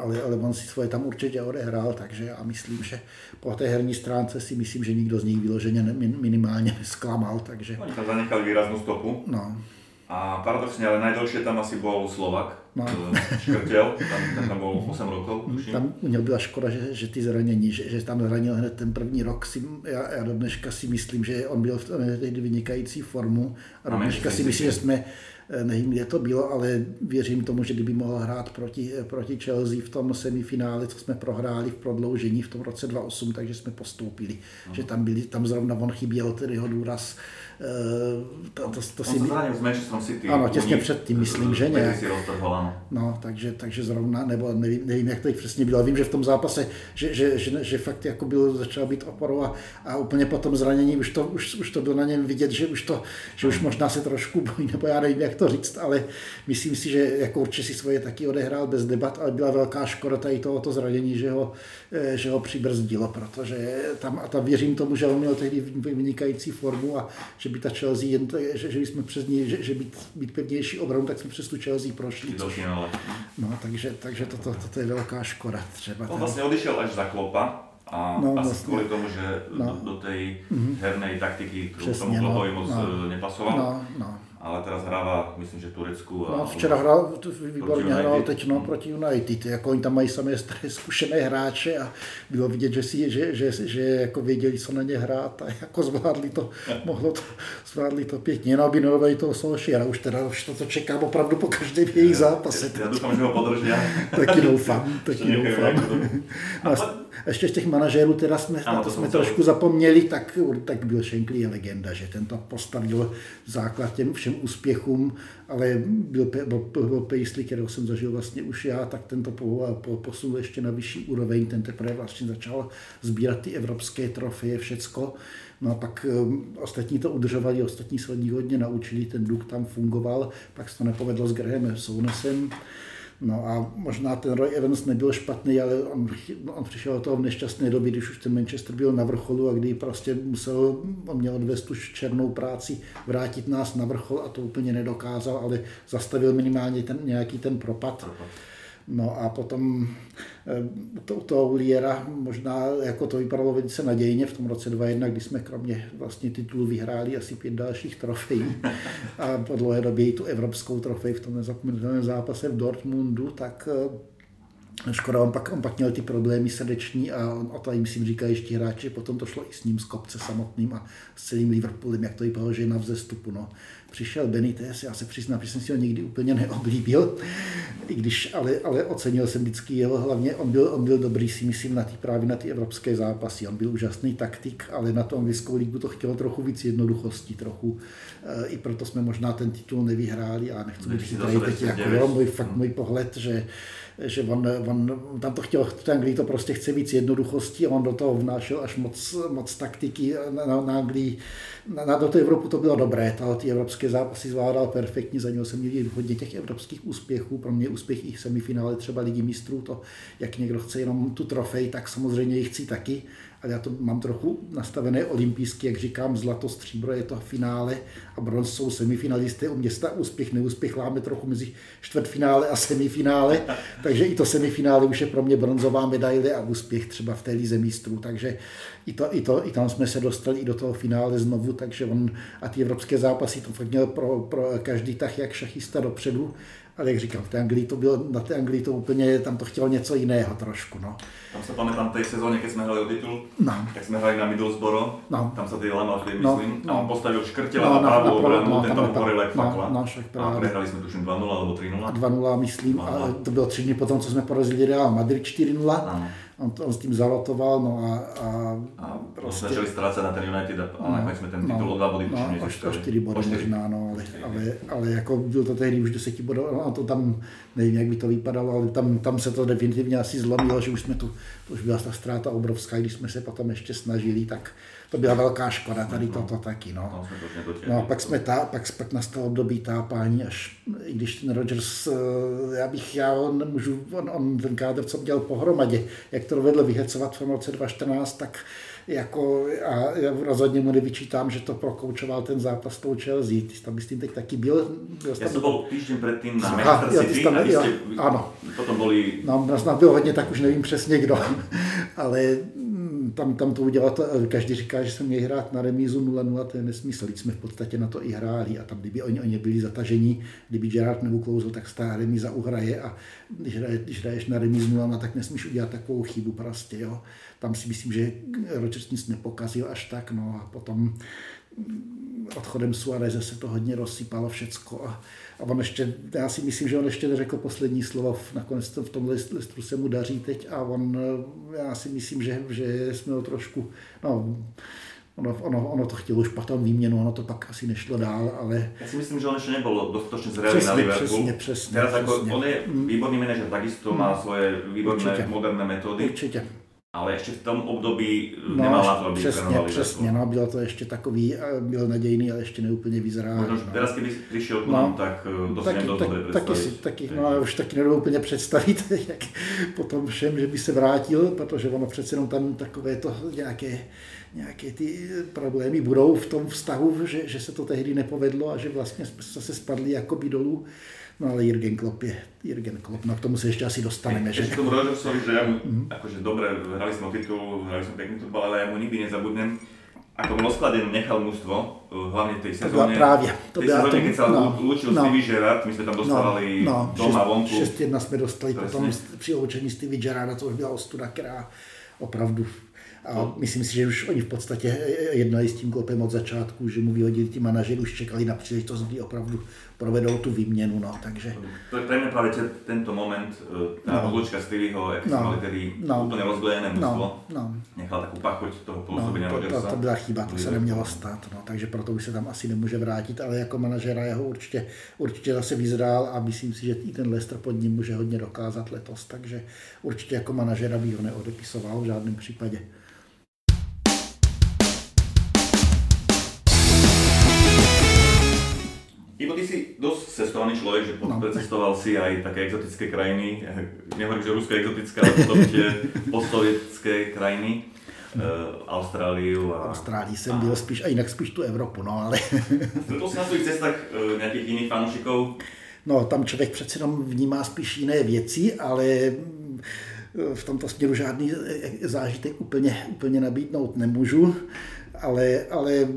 Speaker 2: ale, ale on si svoje tam určitě odehrál, takže já myslím, že po té herní stránce si myslím, že nikdo z nich vyloženě minimálně nesklamal. Takže...
Speaker 1: Oni tam zanechali výraznou stopu. No. A paradoxně, ale najdalšie tam asi byl Slovak, no. Škrtěl, tam, tam byl 8 rokov,
Speaker 2: tuším. Tam u něho byla škoda, že, že ty zranění, že, že tam zranil hned ten první rok. Si, já, já do dneška si myslím, že on byl v té vynikající formu. A do dneška si myslím, že jsme, eh, nevím, kde to bylo, ale věřím tomu, že kdyby mohl hrát proti, eh, proti Chelsea v tom semifinále, co jsme prohráli v prodloužení v tom roce 2008, takže jsme postoupili. No. Že tam, byli, tam zrovna on chyběl ten jeho důraz
Speaker 1: Eh, to, to, to on si... se s Manchester City.
Speaker 2: Ano, těsně předtím, myslím, že nějak. No, takže, takže zrovna, nebo nevím, nevím, jak to přesně bylo. Vím, že v tom zápase, že, že, že, že fakt jako byl, začal být oporou a, a úplně po tom zranění už to, už, už to bylo na něm vidět, že už, to, že už možná se trošku bojí, nebo já nevím, jak to říct, ale myslím si, že jako určitě si svoje taky odehrál bez debat, ale byla velká škoda tady tohoto zranění, že ho, eh, že ho přibrzdilo, protože tam, a tam věřím tomu, že on měl tehdy vynikající formu a že by ta Chelsea, jen to, že, že jsme přes ní, že, že být, být pevnější obranu, tak jsme přes tu Chelsea prošli. Což, no, takže, takže toto, toto je velká škoda třeba.
Speaker 1: On vlastně odešel až za Klopa, a no, asi vlastně. kvůli tomu, že no. do, do té mm-hmm. hernej taktiky, kterou tomu no, moc no, nepasoval. No, no ale teraz hrává, myslím, že Turecku.
Speaker 2: A no, včera hrál, výborně hrál teď no, proti United, jako oni tam mají samé staré zkušené hráče a bylo vidět, že, si, že, že, že jako věděli, co na ně hrát a jako zvládli to, [LAUGHS] mohlo to, zvládli to pěkně. No, Binovej to Solskjaera, už teda už to, to čekám opravdu po každém jejich zápase.
Speaker 1: Já, já doufám, že ho podrží. [LAUGHS]
Speaker 2: taky doufám, taky doufám. No, [LAUGHS] a ještě z těch manažérů, teda jsme, ano, to, to jsme trošku zapomněli, tak, tak byl Shankly je legenda, že tento postavil základ těm všem úspěchům, ale byl, byl, byl Paisley, kterého jsem zažil vlastně už já, tak tento po, po, posunul ještě na vyšší úroveň, ten teprve vlastně začal sbírat ty evropské trofeje, všecko. No a pak um, ostatní to udržovali, ostatní se od hodně naučili, ten duch tam fungoval, pak se to nepovedlo s Grahamem Sounesem. No a možná ten Roy Evans nebyl špatný, ale on, on přišel do toho v nešťastné době, když už ten Manchester byl na vrcholu a kdy prostě musel, on měl odvést tu černou práci, vrátit nás na vrchol a to úplně nedokázal, ale zastavil minimálně ten, nějaký ten propad. propad. No a potom eh, to, to Uliera možná jako to vypadalo velice nadějně v tom roce 2001, kdy jsme kromě vlastně titulu vyhráli asi pět dalších trofejí a po dlouhé době i tu evropskou trofej v tom nezapomenutelném zápase v Dortmundu, tak eh, Škoda, on pak, on pak měl ty problémy srdeční a on, o to jim si říkají ještě hráči, potom to šlo i s ním, z kopce samotným a s celým Liverpoolem, jak to vypadalo, že je na vzestupu. No přišel Benitez, já se přiznám, že jsem si ho nikdy úplně neoblíbil, i když, ale, ale ocenil jsem vždycky jeho, hlavně on byl, on byl dobrý si myslím na ty právě na ty evropské zápasy, on byl úžasný taktik, ale na tom anglickou ligu to chtělo trochu víc jednoduchosti, trochu, e, i proto jsme možná ten titul nevyhráli a nechci být tady teď jako, jo, můj, fakt můj pohled, že že on, on tam to chtěl, v Anglii to prostě chce víc jednoduchosti a on do toho vnášel až moc, moc taktiky na, na, na Anglii. Na, na do té Evropu to bylo dobré, ta, ty evropské zápasy zvládal perfektně, za něho jsem měl hodně těch evropských úspěchů, pro mě úspěch i semifinále třeba ligy mistrů, to jak někdo chce jenom tu trofej, tak samozřejmě ji chci taky, ale já to mám trochu nastavené olympijsky, jak říkám, zlato, stříbro je to finále a bronz jsou semifinalisté. U města úspěch, neúspěch láme trochu mezi čtvrtfinále a semifinále, [LAUGHS] takže i to semifinále už je pro mě bronzová medaile a úspěch třeba v té lize mistrů, takže i, to, i, to, i tam jsme se dostali i do toho finále znovu, takže on a ty evropské zápasy to fakt měl pro, pro každý tah jak šachista dopředu ale jak říkám, v té Anglii to bylo, na té Anglii to úplně, tam to chtělo něco jiného trošku. No.
Speaker 1: Tam se pamätám tej sezóně, keď jsme hráli o titul, no. tak jsme hráli na Middlesbrough, no. tam se ty lamal vtedy, no. myslím, no. a on postavil škrtela no, na pravou no, obranu, no, ten tam uporil jak. No, no, a prehrali jsme tuším 2-0 alebo 3-0.
Speaker 2: 2-0 myslím, 2-0. a to bylo tři dny potom, co jsme porazili Real Madrid 4-0. No on, on s tím zalotoval, no a, a,
Speaker 1: a prostě... začali ztrácet na ten United a no, nakonec jsme ten titul no, o dva body
Speaker 2: no, o, o čtyři body možná, no, ale, ale, ale, jako byl to tehdy už deseti bodů, no, to tam, nevím, jak by to vypadalo, ale tam, tam se to definitivně asi zlomilo, že už jsme tu, to už byla ta ztráta obrovská, když jsme se potom ještě snažili, tak to byla velká škoda, tady toto taky. No. no a pak, jsme tá, pak, pak nastal období tápání, až i když ten Rodgers, eh, já bych, já on nemůžu, on, on ten kádr, co dělal pohromadě, jak to dovedl vyhecovat v roce 2014, tak jako, a já rozhodně mu nevyčítám, že to prokoučoval ten zápas tou Chelsea. Ty jsi tam myslím teď taky byl.
Speaker 1: já jsem byl týždeň předtím na Manchester City tam, a jste,
Speaker 2: ano.
Speaker 1: potom byli...
Speaker 2: No, nás bylo hodně, tak už nevím přesně kdo, [LAUGHS] ale tam, tam to udělat, každý říká, že jsme měli hrát na remízu 0-0, to je nesmysl, jsme v podstatě na to i hráli a tam, kdyby oni, oni byli zatažení, kdyby Gerard neuklouzl, tak ta remíza uhraje a když, hraje, když hraješ na remízu 0 tak nesmíš udělat takovou chybu prostě, jo. Tam si myslím, že Rodgers nic nepokazil až tak, no a potom odchodem Suareze se to hodně rozsypalo všecko a, a on ještě, já si myslím, že on ještě neřekl poslední slovo, nakonec to v tom listu se mu daří teď a on, já si myslím, že, že jsme ho trošku, no, Ono, ono, ono to chtělo už potom výměnu, ono to pak asi nešlo dál, ale...
Speaker 1: Já si myslím, že on ještě nebyl dostatečně zrelý na Liverpool.
Speaker 2: Přesně, přesně.
Speaker 1: Teraz přesně. Jako, on je výborný manažer, takisto mm. má svoje výborné Určitě. moderné metody.
Speaker 2: Určitě
Speaker 1: ale ještě v tom období no, nemal na to, aby
Speaker 2: přesně, přesně, no, bylo to ještě takový, byl nadějný, ale ještě neúplně vyzerá.
Speaker 1: Možná, no. teraz, kdyby přišel k nám, no, tak to si taky, tak,
Speaker 2: taky, si, taky, no, už taky nedobu úplně představit, [LAUGHS] jak potom všem, že by se vrátil, protože ono přece jenom tam takové to nějaké, nějaké ty problémy budou v tom vztahu, že, že se to tehdy nepovedlo a že vlastně se spadli jakoby dolů. No ale Jürgen Klopp je Jürgen Klopp, no k tomu se ještě asi dostaneme.
Speaker 1: Že? Ešte tomu Rodgersovi, že ja mu, mm. akože dobre, hrali sme o titul, hrali sme pekný futbal, ale ja mu nikdy nezabudnem, ako bol oskladen nechal mužstvo, eh, hlavne v tej sezóne.
Speaker 2: Právě.
Speaker 1: To tej sezóne, keď sa no, lúčil no, Stevie Gerrard, my sme tam dostávali no, no, doma šest, vonku.
Speaker 2: 6-1 jsme dostali Presne. potom při loučení Stevie Gerrarda, to už byla ostuda, která opravdu a myslím si, že už oni v podstatě jednali s tím klopem od začátku, že mu vyhodili ti manažery, už čekali na příležitost, kdy opravdu provedou tu výměnu. No, takže...
Speaker 1: To je pre mňa práve tento moment, e, tá no. odlučka Stevieho, jak no. mali tedy no. úplne rozgojené mužstvo, no. no. nechal takú pachuť toho pôsobenia
Speaker 2: no, to, to, to, byla chyba, to se nemělo stát, no, takže proto už se tam asi nemůže vrátit, ale jako manažera jeho určitě, určitě zase vyzrál a myslím si, že i ten Leicester pod ním může hodně dokázat letos, takže určitě jako manažera by ho neodepisoval v žádném případě.
Speaker 1: Ivo, ty si dosť cestovaný človek, že no. precestoval si aj také exotické krajiny. Nehovorím, že Rusko je exotické, ale potom tie [LAUGHS] postsovětské krajiny. Uh, Austráliu a...
Speaker 2: Austrálii jsem a... byl spíš, a jinak spíš tu Evropu, no ale...
Speaker 1: Stretol si na svých cestách uh, nějakých jiných fanoušiků?
Speaker 2: No, tam člověk přece jenom vnímá spíš jiné věci, ale mm, v tomto směru žádný zážitek úplně, úplně nabídnout nemůžu, ale, ale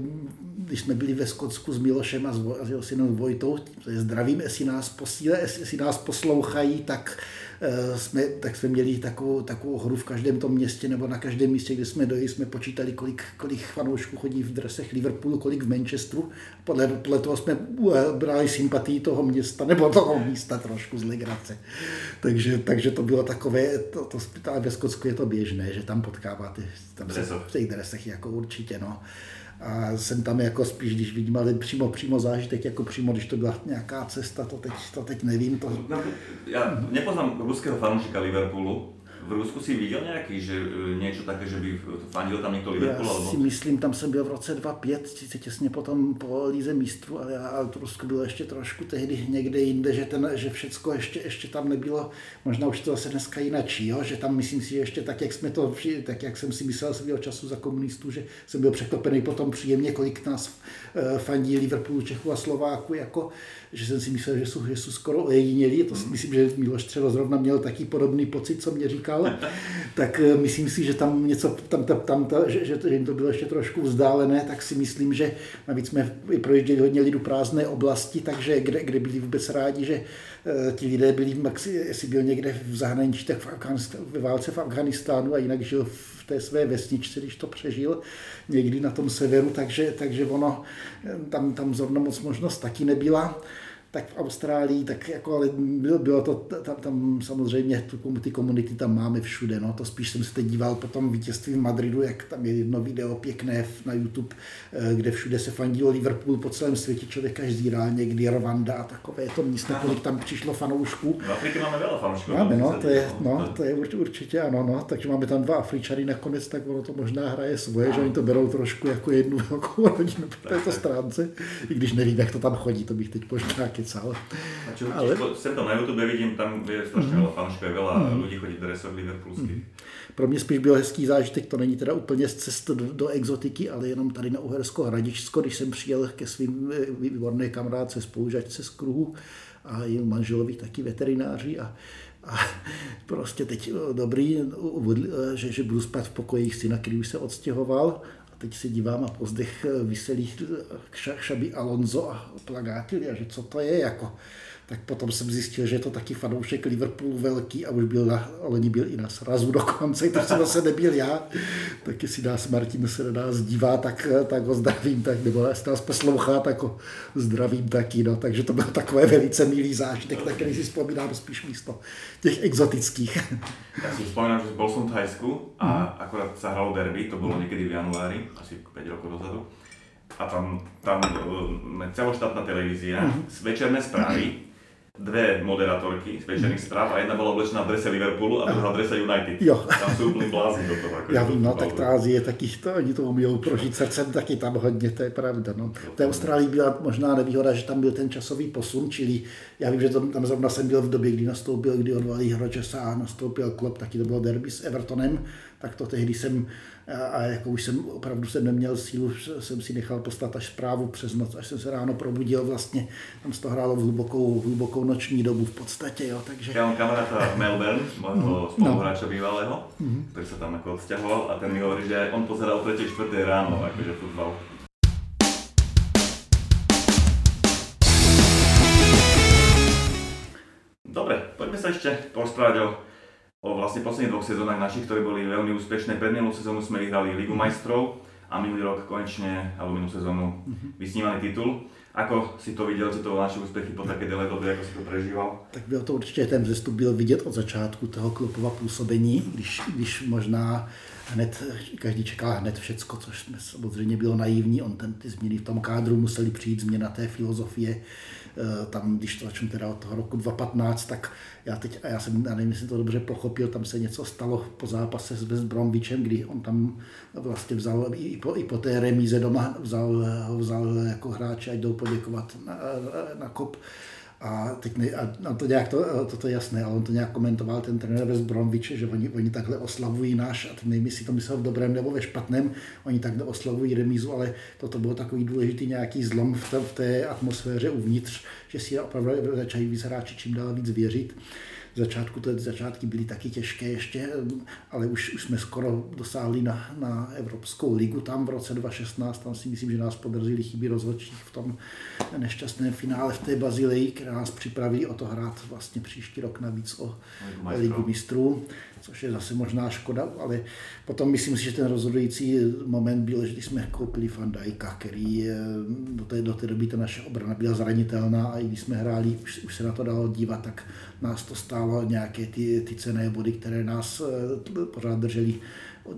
Speaker 2: když jsme byli ve Skotsku s Milošem a s jeho synem Vojtou, to je zdravím, jestli nás, posíle, jestli nás poslouchají, tak eh, jsme, tak jsme měli takovou, takovou hru v každém tom městě nebo na každém místě, kde jsme dojeli, jsme počítali, kolik, kolik fanoušků chodí v dresech Liverpoolu, kolik v Manchesteru. Podle, podle toho jsme eh, brali sympatii toho města nebo toho místa trošku z legrace. Takže, takže to bylo takové, to, to, to ve Skotsku je to běžné, že tam potkáváte tam se, v těch dresech jako určitě. No a jsem tam jako spíš, když vidím, ale přímo, přímo zážitek, jako přímo, když to byla nějaká cesta, to teď, to teď nevím. To...
Speaker 1: Já nepoznám ruského fanoušika Liverpoolu, v Rusku si viděl nějaký, že e, něco také, že by fandil tam někdo Liverpool?
Speaker 2: Já
Speaker 1: alebo...
Speaker 2: si myslím, tam jsem byl v roce 2005, sice těsně potom po Líze mistrů, ale, ale to Rusko bylo ještě trošku tehdy někde jinde, že, ten, že všecko ještě, ještě tam nebylo, možná už to zase dneska jinačí, jo? že tam myslím si, že ještě tak, jak jsme to, tak jak jsem si myslel svého času za komunistů, že jsem byl překvapený potom příjemně, kolik nás e, fandí Liverpoolu, Čechů a Slováku, jako, že jsem si myslel, že jsou, že jsou skoro ojedinělí. To si hmm. myslím, že Miloš třeba zrovna měl taký podobný pocit, co mě říkal. [LAUGHS] tak eh, myslím si, že tam něco, tam, tam, tam ta, že, že, jim to bylo ještě trošku vzdálené, tak si myslím, že navíc jsme projížděli hodně lidů prázdné oblasti, takže kde, kde byli vůbec rádi, že ti lidé byli, maxi, jestli byl někde v zahraničí, tak v ve válce v Afganistánu a jinak žil v té své vesničce, když to přežil někdy na tom severu, takže, takže ono, eh, tam, tam zrovna moc možnost taky nebyla tak v Austrálii, tak jako, ale bylo, bylo to, tam, tam samozřejmě tu, ty komunity tam máme všude, no, to spíš jsem se teď díval po tom vítězství v Madridu, jak tam je jedno video pěkné na YouTube, eh, kde všude se fandilo Liverpool po celém světě, člověk až zírá někdy Rwanda a takové to místo, kolik tam přišlo fanoušků.
Speaker 1: V Africe máme veľa fanoušků.
Speaker 2: Máme, no, to je, no, to je určitě ano, no, takže máme tam dva Afričany nakonec, tak ono to možná hraje svoje, že oni to berou trošku jako jednu velkou rodinu po této stránce, i když nevím, jak to tam chodí, to bych teď možná kecal.
Speaker 1: A čo, ale... sem to na YouTube vidím, tam je strašně mm. veľa fanúškov, veľa mm. ľudí chodí do dresov liverpoolských. Mm.
Speaker 2: Pro mě spíš byl hezký zážitek, to není teda úplně z cest do, do exotiky, ale jenom tady na Uhersko Hradičsko, když jsem přijel ke svým eh, výborné kamarádce, spolužačce z kruhu a jejím manželovi taky veterináři a a prostě teď eh, dobrý, eh, že, že budu spát v pokoji syna, který už se odstěhoval teď se dívám a pozdech eh, vyselí šaby Alonso a plagáty, a že co to je, jako tak potom jsem zjistil, že je to taky fanoušek Liverpoolu velký a už byl na, ale byl i na srazu dokonce, to jsem zase nebyl já. Tak jestli nás Martin se na nás dívá, tak, tak ho zdravím, tak, nebo jestli nás poslouchá, tak ho zdravím taky. No. Takže to byl takové velice milý zážitek, na který si vzpomínám spíš místo těch exotických.
Speaker 1: Já si vzpomínám, že bol som v Thajsku a mm. akorát sa hralo derby, to bylo někdy v januári, asi 5 rokov dozadu. A tam, tam uh, celoštátna televízia, mm. večerné správy, dve moderátorky z večerných správ a jedna byla oblečená v drese Liverpoolu a druhá v drese United. Jo. Tam jsou úplný blázni do toho. Jako
Speaker 2: Já vím, no, tak ta Ázie taky to, oni to umí prožít srdcem taky tam hodně, to je pravda. No. V té Austrálii byla možná nevýhoda, že tam byl ten časový posun, čili já vím, že tam, tam zrovna jsem byl v době, kdy nastoupil, kdy odvalí Rodgersa a nastoupil Klopp, taky to bylo derby s Evertonem, tak to tehdy jsem a jako už jsem opravdu jsem neměl sílu, jsem si nechal poslat až zprávu přes noc, až jsem se ráno probudil vlastně, tam se to hrálo v hlubokou, v hlubokou noční dobu v podstatě, jo, takže...
Speaker 1: Já mám kamaráta Melbourne, mojho mm. spoluhráče no. bývalého, mm. který se tam jako odstěhoval a ten mi hovorí, že on pozeral třetí, čtvrté ráno, jakože futbal. Sa ešte porozprávať o o vlastne posledných dvoch sezónach našich, ktoré boli veľmi úspešné. Pred minulú sezónu sme vyhrali Ligu mhm. majstrov a minulý rok konečne, alebo minulú sezónu, mm-hmm. vysnívaný titul. Ako si to viděl, že to naše úspěchy po také délé době, jako si to prežíval?
Speaker 2: Tak byl to určitě ten vzestup byl vidět od začátku toho klubova působení, když, když možná hned, každý čekal hned všecko, což samozřejmě bylo naivní. On ten, ty změny v tom kádru museli přijít, změna té filozofie, tam, když to začnu teda od toho roku 2015, tak já teď, a já jsem, já nevím, jestli to dobře pochopil, tam se něco stalo po zápase s West Bromwichem, kdy on tam vlastně vzal i po, i po té remíze doma, vzal, vzal jako hráče, ať jdou poděkovat na, na kop a teď ne, a no to nějak to, to, je jasné, ale on to nějak komentoval ten trenér West Bromwich, že oni, oni takhle oslavují náš, a teď nevím, jestli to myslel v dobrém nebo ve špatném, oni takhle oslavují remízu, ale toto bylo takový důležitý nějaký zlom v té, v té atmosféře uvnitř, že si opravdu začali víc hráči čím dál víc věřit začátku to začátky byly taky těžké ještě, ale už, už jsme skoro dosáhli na, na Evropskou ligu tam v roce 2016. Tam si myslím, že nás podrazili chyby rozhodčích v tom nešťastném finále v té Bazileji, která nás připraví o to hrát vlastně příští rok navíc o ligu mistrů což je zase možná škoda, ale potom myslím si, že ten rozhodující moment byl, že když jsme koupili Van Dijka, který do té, do té doby ta naše obrana byla zranitelná a i když jsme hráli, už, už se na to dalo dívat, tak nás to stálo nějaké ty, ty cené body, které nás eh, pořád drželi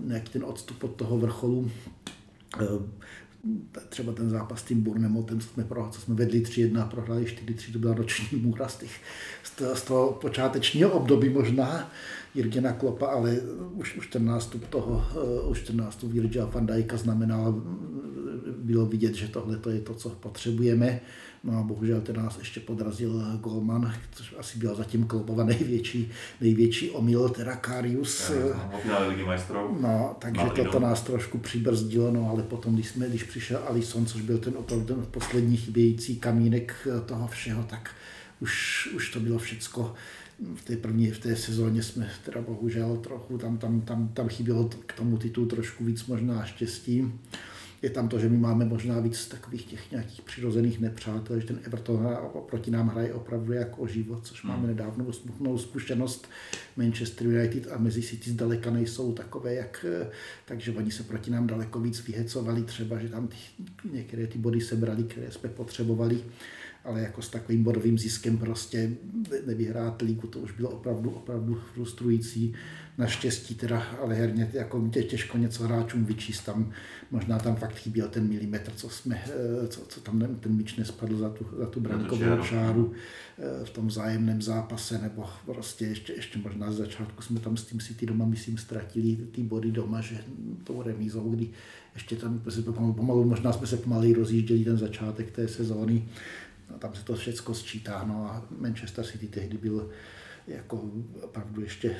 Speaker 2: nějaký ten odstup od toho vrcholu. Eh, třeba ten zápas s tím Bournemouthem, co jsme, pro, co jsme vedli 3-1 a prohráli 4-3, to byla noční můra z, těch, z toho počátečního období možná Jirgena Klopa, ale už, už ten nástup toho, uh, už ten nástup Virgila van Dijka znamenal, bylo vidět, že tohle to je to, co potřebujeme. No a bohužel ten nás ještě podrazil Golman, což asi byl zatím Klopova největší, největší omyl, teda Karius. No, takže to, to nás trošku přibrzdilo, no ale potom, když, jsme, když přišel Alison, což byl ten opravdu ten poslední chybějící kamínek toho všeho, tak už, už to bylo všecko v té první, v té sezóně jsme teda bohužel trochu, tam, tam, tam, tam chybělo k tomu titulu trošku víc možná štěstí je tam to, že my máme možná víc takových těch nějakých přirozených nepřátel, že ten Everton proti nám hraje opravdu jako o život, což máme hmm. nedávno smutnou zkušenost. Manchester United a mezi City zdaleka nejsou takové, jak, takže oni se proti nám daleko víc vyhecovali, třeba, že tam ty, některé ty body sebrali, které jsme potřebovali ale jako s takovým bodovým ziskem prostě nevyhrát líku, to už bylo opravdu, opravdu frustrující. Naštěstí teda, ale herně jako těžko něco hráčům vyčíst, tam možná tam fakt chyběl ten milimetr, co, jsme, eh, co, co tam ten míč nespadl za tu, za tu brankovou čáru eh, v tom vzájemném zápase, nebo prostě ještě, ještě možná z začátku jsme tam s tím City doma, myslím, ztratili ty body doma, že tou remízou, kdy ještě tam pomalu, pomalu, možná jsme se pomalu rozjížděli ten začátek té sezóny, no, tam se to všechno sčítá, no a Manchester City tehdy byl jako opravdu ještě,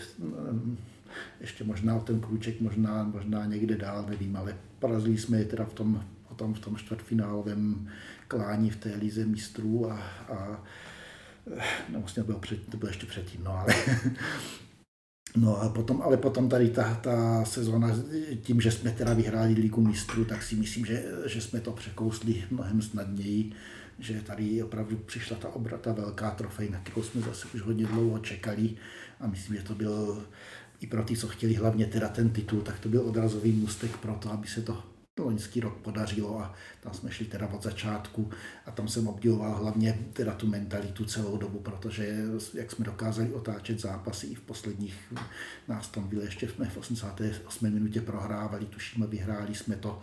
Speaker 2: ještě možná ten krůček, možná, možná někde dál, nevím, ale porazili jsme je teda v tom, potom v tom čtvrtfinálovém klání v té lize mistrů a, a no vlastně to bylo, před, to bylo ještě předtím, no ale No a potom, ale potom tady ta, ta sezóna, tím, že jsme teda vyhráli ligu mistrů, tak si myslím, že, že jsme to překousli mnohem snadněji že tady opravdu přišla ta obrata velká trofej, na kterou jsme zase už hodně dlouho čekali a myslím, že to byl i pro ty, co chtěli hlavně teda ten titul, tak to byl odrazový mustek pro to, aby se to loňský rok podařilo a tam jsme šli teda od začátku a tam jsem obdivoval hlavně teda tu mentalitu celou dobu, protože jak jsme dokázali otáčet zápasy i v posledních, nás tam bylo ještě jsme v 88. minutě prohrávali, tušíme, vyhráli jsme to,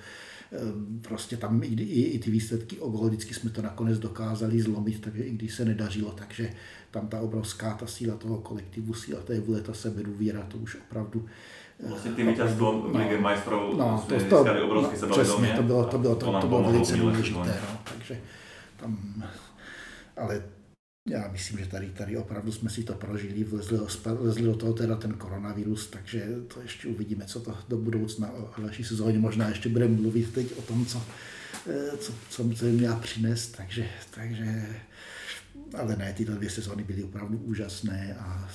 Speaker 2: prostě tam i, i, i ty výsledky o gol, vždycky jsme to nakonec dokázali zlomit, takže i když se nedařilo, takže tam ta obrovská ta síla toho kolektivu, síla té vůle, ta sebedůvěra, to už opravdu
Speaker 1: Vlastně tým vítězstvom no, Ligy majstrov
Speaker 2: no,
Speaker 1: to, to, obrovské
Speaker 2: no, přesně, to bylo, to bylo, to, to, to bylo velice důležité, no, takže tam, ale já myslím, že tady, tady opravdu jsme si to prožili, vlezli, vlezli do toho teda ten koronavirus, takže to ještě uvidíme, co to do budoucna o další sezóně možná ještě budeme mluvit teď o tom, co, eh, co, co se měla přinést, takže, takže ale ne, tyto dvě sezóny byly opravdu úžasné a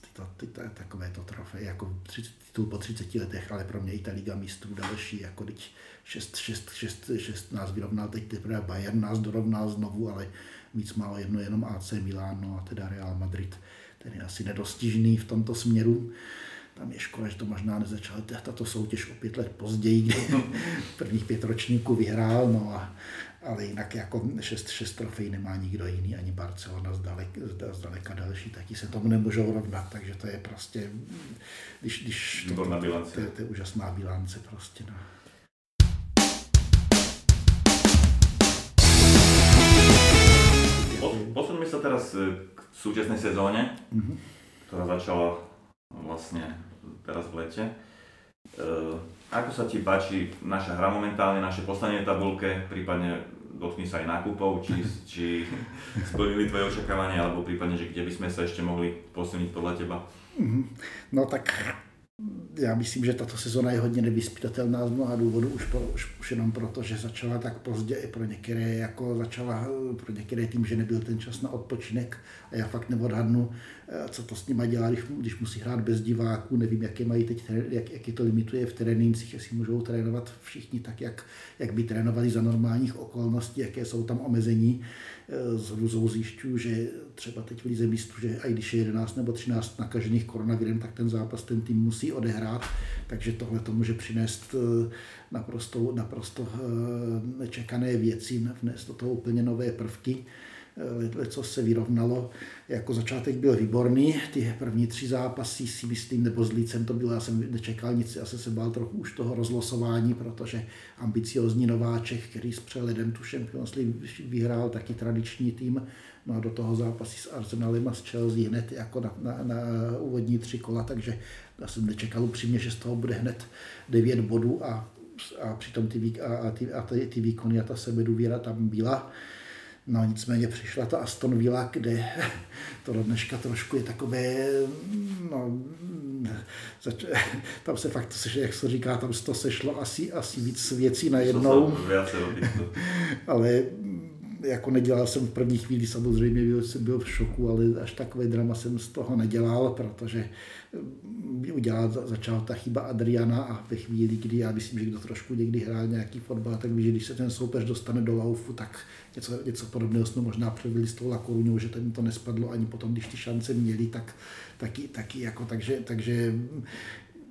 Speaker 2: tyto, tyto, takové to trofej, jako 30, titul po 30 letech, ale pro mě i ta Liga mistrů další, jako teď 6, 6, 6, 6 nás vyrovnal, teď teprve Bayern nás dorovnal znovu, ale víc málo jedno jenom AC Milan, no a teda Real Madrid, ten je asi nedostižný v tomto směru. Tam je škoda, že to možná nezačala tato soutěž o pět let později, kdy [LAUGHS] prvních pět ročníků vyhrál, no a, ale jinak jako šest, šest trofej nemá nikdo jiný, ani Barcelona zdaleka, zdaleka další, taky se tomu nemůžou rovnat, takže to je prostě, když, když to, to, to, to, je, to je úžasná bilance prostě. No.
Speaker 1: Posuňme sa teraz e, k súčasnej sezóne, mm-hmm. ktorá začala vlastne teraz v lete. E, ako sa ti páči naša hra momentálne, naše poslanie tabulke, prípadne dotkni sa aj nákupov, či, či [LAUGHS] splnili tvoje očakávania, alebo prípadne, že kde by sme sa ešte mohli posuniť podľa teba?
Speaker 2: Mm-hmm. No tak já myslím, že tato sezona je hodně nevyspytatelná z mnoha důvodů, už, po, už, už jenom proto, že začala tak pozdě i pro některé, jako začala pro některé tým, že nebyl ten čas na odpočinek a já fakt neodhadnu, eh, co to s nima dělá, když, když musí hrát bez diváků, nevím, jaké mají teď, jak, jak je to limituje v trénincích, jestli můžou trénovat všichni tak, jak, jak by trénovali za normálních okolností, jaké jsou tam omezení. Eh, s hruzou zjišťuju, že třeba teď v Lize mistrů, že i když je 11 nebo 13 nakažených koronavirem, tak ten zápas ten tým musí odehrát, takže tohle to může přinést eh, naprosto, naprosto eh, nečekané věci, vnést do toho úplně nové prvky. Co se vyrovnalo. Jako začátek byl výborný, ty první tři zápasy si myslím, nebo s Lícem to bylo, já jsem nečekal nic, já jsem se bál trochu už toho rozlosování, protože ambiciozní nováček, který s přeledem tu Champions League vyhrál taky tradiční tým, no a do toho zápasy s Arsenalem a s Chelsea hned jako na, na, na úvodní tři kola, takže já jsem nečekal upřímně, že z toho bude hned 9 bodů a, a přitom ty, a, a, ty, a ty, ty výkony a ta sebedůvěra tam byla. No nicméně přišla ta Aston Villa, kde [LAUGHS] to do dneška trošku je takové, no, zač, [LAUGHS] tam se fakt, jak se říká, tam to sešlo asi, asi víc věcí najednou. [LAUGHS] Ale jako nedělal jsem v první chvíli, samozřejmě byl, jsem byl v šoku, ale až takové drama jsem z toho nedělal, protože udělal, začala ta chyba Adriana a ve chvíli, kdy já myslím, že kdo trošku někdy hrál nějaký fotbal, tak ví, že když se ten soupeř dostane do laufu, tak něco, něco podobného jsme možná převili s tou Lakoruňou, že tam to nespadlo ani potom, když ty šance měli, tak taky, taky jako, takže, takže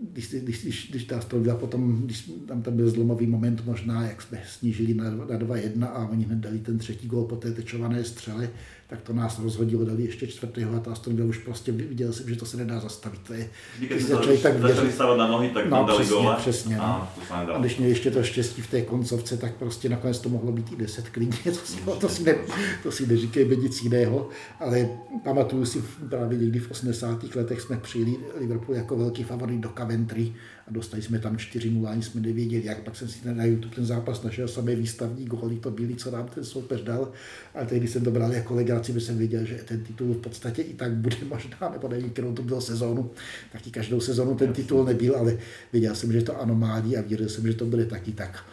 Speaker 2: když, když, když, když ta Aston potom, když tam, tam byl zlomový moment možná, jak jsme snížili na, na 2-1 a oni hned dali ten třetí gol po té tečované střele, tak to nás rozhodilo, dali ještě čtvrtého a ta Aston Villa už prostě viděl jsem, že to se nedá zastavit. To je,
Speaker 1: když začali, tak začali stávat na nohy, tak
Speaker 2: no,
Speaker 1: dali
Speaker 2: přesně,
Speaker 1: góle.
Speaker 2: Přesně, no.
Speaker 1: a,
Speaker 2: a, když měli ještě to štěstí v té koncovce, tak prostě nakonec to mohlo být i 10 klidně, to si, to si, ne, to si neříkejme nic jiného, ale pamatuju si právě někdy v 80. letech jsme přijeli Liverpool jako velký favorit do Coventry a dostali jsme tam 4-0, ani jsme nevěděli, jak. Pak jsem si na YouTube ten zápas našel samé výstavní góly, to byly, co nám ten soupeř dal, ale tehdy jsem to bral jako legraci, protože jsem věděl, že ten titul v podstatě i tak bude [LAUGHS] možná, nebo nevím, kterou to bylo sezónu, taky každou sezónu ten titul nebyl, ale věděl jsem, že to anomálí a věděl jsem, že to bude taky tak.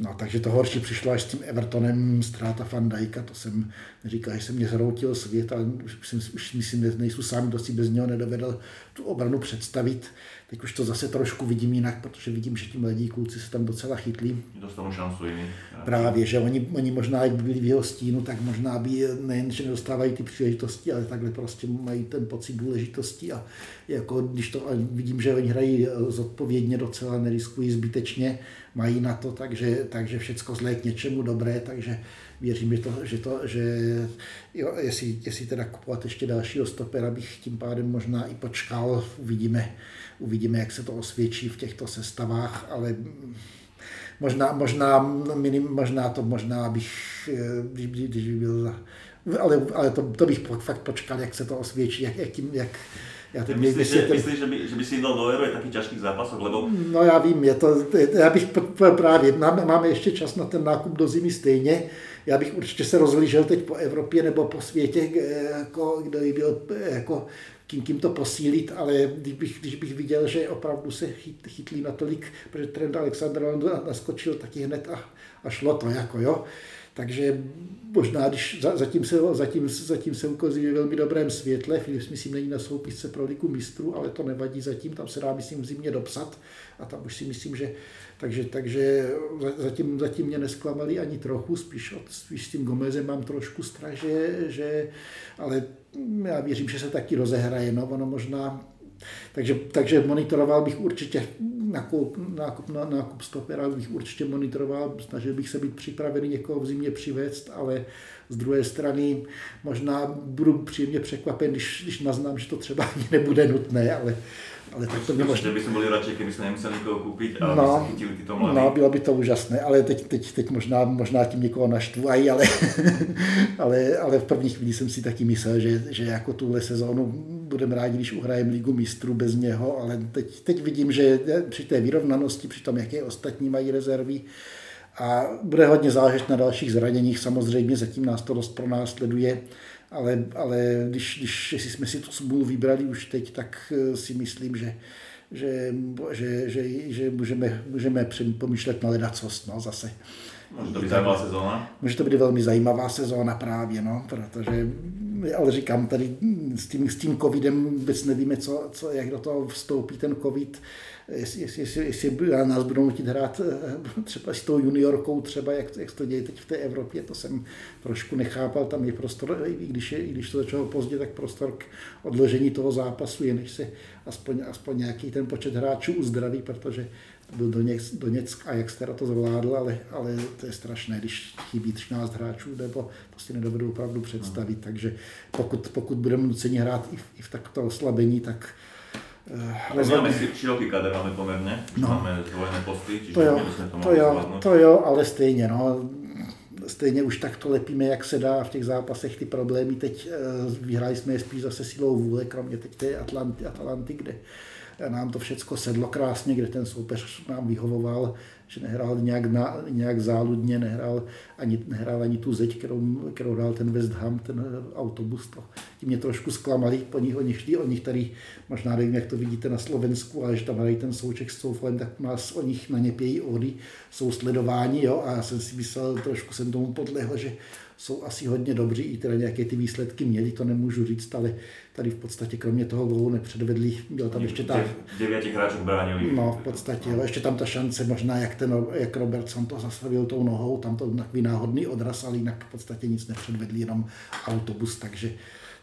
Speaker 2: No, takže to horší přišlo až s tím Evertonem, ztráta Van Dijka, to jsem říkal, že jsem mě zhroutil svět, ale už, už myslím, že nejsou sám, kdo si bez něho nedovedl tu obranu představit. Teď už to zase trošku vidím jinak, protože vidím, že ti mladí kluci se tam docela chytlí.
Speaker 1: Dostanou šancu jiný.
Speaker 2: Právě, že oni, oni možná, jak by byli v jeho stínu, tak možná by nejen, že nedostávají ty příležitosti, ale takhle prostě mají ten pocit důležitosti a jako když to a vidím, že oni hrají zodpovědně, docela neriskují zbytečně, mají na to, takže, takže všecko zlé k něčemu dobré, takže věřím, že to, že, to, že jo, jestli, jestli teda kupovat ještě dalšího stopera, bych tím pádem možná i počkal, uvidíme, uvidíme, jak se to osvědčí v těchto sestavách, ale možná, možná, minim, možná to, možná bych, když, když by byl za, ale, ale to, to bych fakt počkal, jak se to osvědčí, jak, jak, jak,
Speaker 1: já teď myslíš, že, ten... myslíš, že, by, že by si dal do Euro je taky těžkých zápasů, lebo...
Speaker 2: No já vím, je to, já bych právě, máme, máme ještě čas na ten nákup do zimy stejně, já bych určitě se rozlížel teď po Evropě nebo po světě, jako, kdo by byl jako kým, kým to posílit, ale když bych, když bych viděl, že opravdu se chyt, chytlí natolik, protože trend Alexander naskočil taky hned a, a šlo to, jako jo. Takže možná, když zatím se, zatím, zatím se ukazuje v velmi dobrém světle, Philips myslím není na soupisce pro ligu mistrů, ale to nevadí zatím, tam se dá myslím v zimě dopsat a tam už si myslím, že takže, takže zatím, zatím mě nesklamali ani trochu, spíš, od, spíš s tím Gomezem mám trošku strach, že, že, ale já věřím, že se taky rozehraje, no ono možná takže, takže monitoroval bych určitě nákup, nákup, nákup stopera, bych určitě monitoroval, snažil bych se být připravený někoho v zimě přivést, ale z druhé strany možná budu příjemně překvapen, když, když naznám, že to třeba ani nebude nutné, ale ale tak to
Speaker 1: mě možná... bychom byli radši, kdyby jsme nemuseli nikoho koupit, ale no, by chytili tyto mladé.
Speaker 2: No, bylo by to úžasné, ale teď, teď, teď možná, možná tím někoho naštvu, aj, ale, [LAUGHS] ale, ale v první chvíli jsem si taky myslel, že, že jako tuhle sezónu budeme rádi, když uhrajeme ligu mistrů bez něho, ale teď, teď vidím, že při té vyrovnanosti, při tom, jaké ostatní mají rezervy, a bude hodně záležet na dalších zraněních, samozřejmě zatím nás to dost pro nás sleduje ale, ale když, když jsme si tu smůlu vybrali už teď, tak eh, si myslím, že, že, že, že, že můžeme, můžeme pomýšlet na ledacost no, zase.
Speaker 1: Může to být zajímavá sezóna?
Speaker 2: Může to být velmi zajímavá sezóna právě, no, protože, ale říkám, tady s tím, s tím covidem vůbec nevíme, co, co, jak do toho vstoupí ten covid, jestli, jestli, jestli, jestli nás budou nutit hrát eh, třeba s tou juniorkou, třeba jak, jak to děje teď v té Evropě, to jsem trošku nechápal, tam je prostor, i když, je, i když to začalo pozdě, tak prostor k odložení toho zápasu je, než se aspoň, aspoň nějaký ten počet hráčů uzdraví, protože byl Doněck, Doněck a jak teda to zvládl, ale, ale to je strašné, když chybí 13 hráčů, nebo to si nedovedu opravdu představit. Hmm. Takže pokud, pokud budeme nuceni hrát i v, i v takto oslabení, tak
Speaker 1: ale máme si široký kader, máme poměrně, no. máme zvolené posty, čiže
Speaker 2: to jo, to, to jo, to jo, ale stejně, no, stejně už tak to lepíme, jak se dá v těch zápasech ty problémy. Teď eh, vyhráli jsme je spíš zase silou vůle, kromě teď té Atlanty, Atalanty, kde nám to všechno sedlo krásně, kde ten soupeř nám vyhovoval, že nehrál nějak, na, nějak záludně, nehrál ani, nehrál ani tu zeď, kterou, kterou dal ten West Ham, ten autobus. To, ti mě trošku zklamali, po nich, o nich, o nich tady, možná nevím, jak to vidíte na Slovensku, ale že tam hrají ten souček s Souflem, tak nás o nich na ně pějí ódy, jsou sledováni, jo, a já jsem si myslel, trošku jsem tomu podlehl, že jsou asi hodně dobří, i teda nějaké ty výsledky měli, to nemůžu říct, ale tady v podstatě kromě toho gólu nepředvedli, byl tam ještě ta...
Speaker 1: Devěti hráčů bránili.
Speaker 2: No, v podstatě, jo, ještě tam ta šance možná, jak, ten, jak Robertson to zastavil tou nohou, tam to takový náhodný odraz, ale jinak v podstatě nic nepředvedli, jenom autobus, takže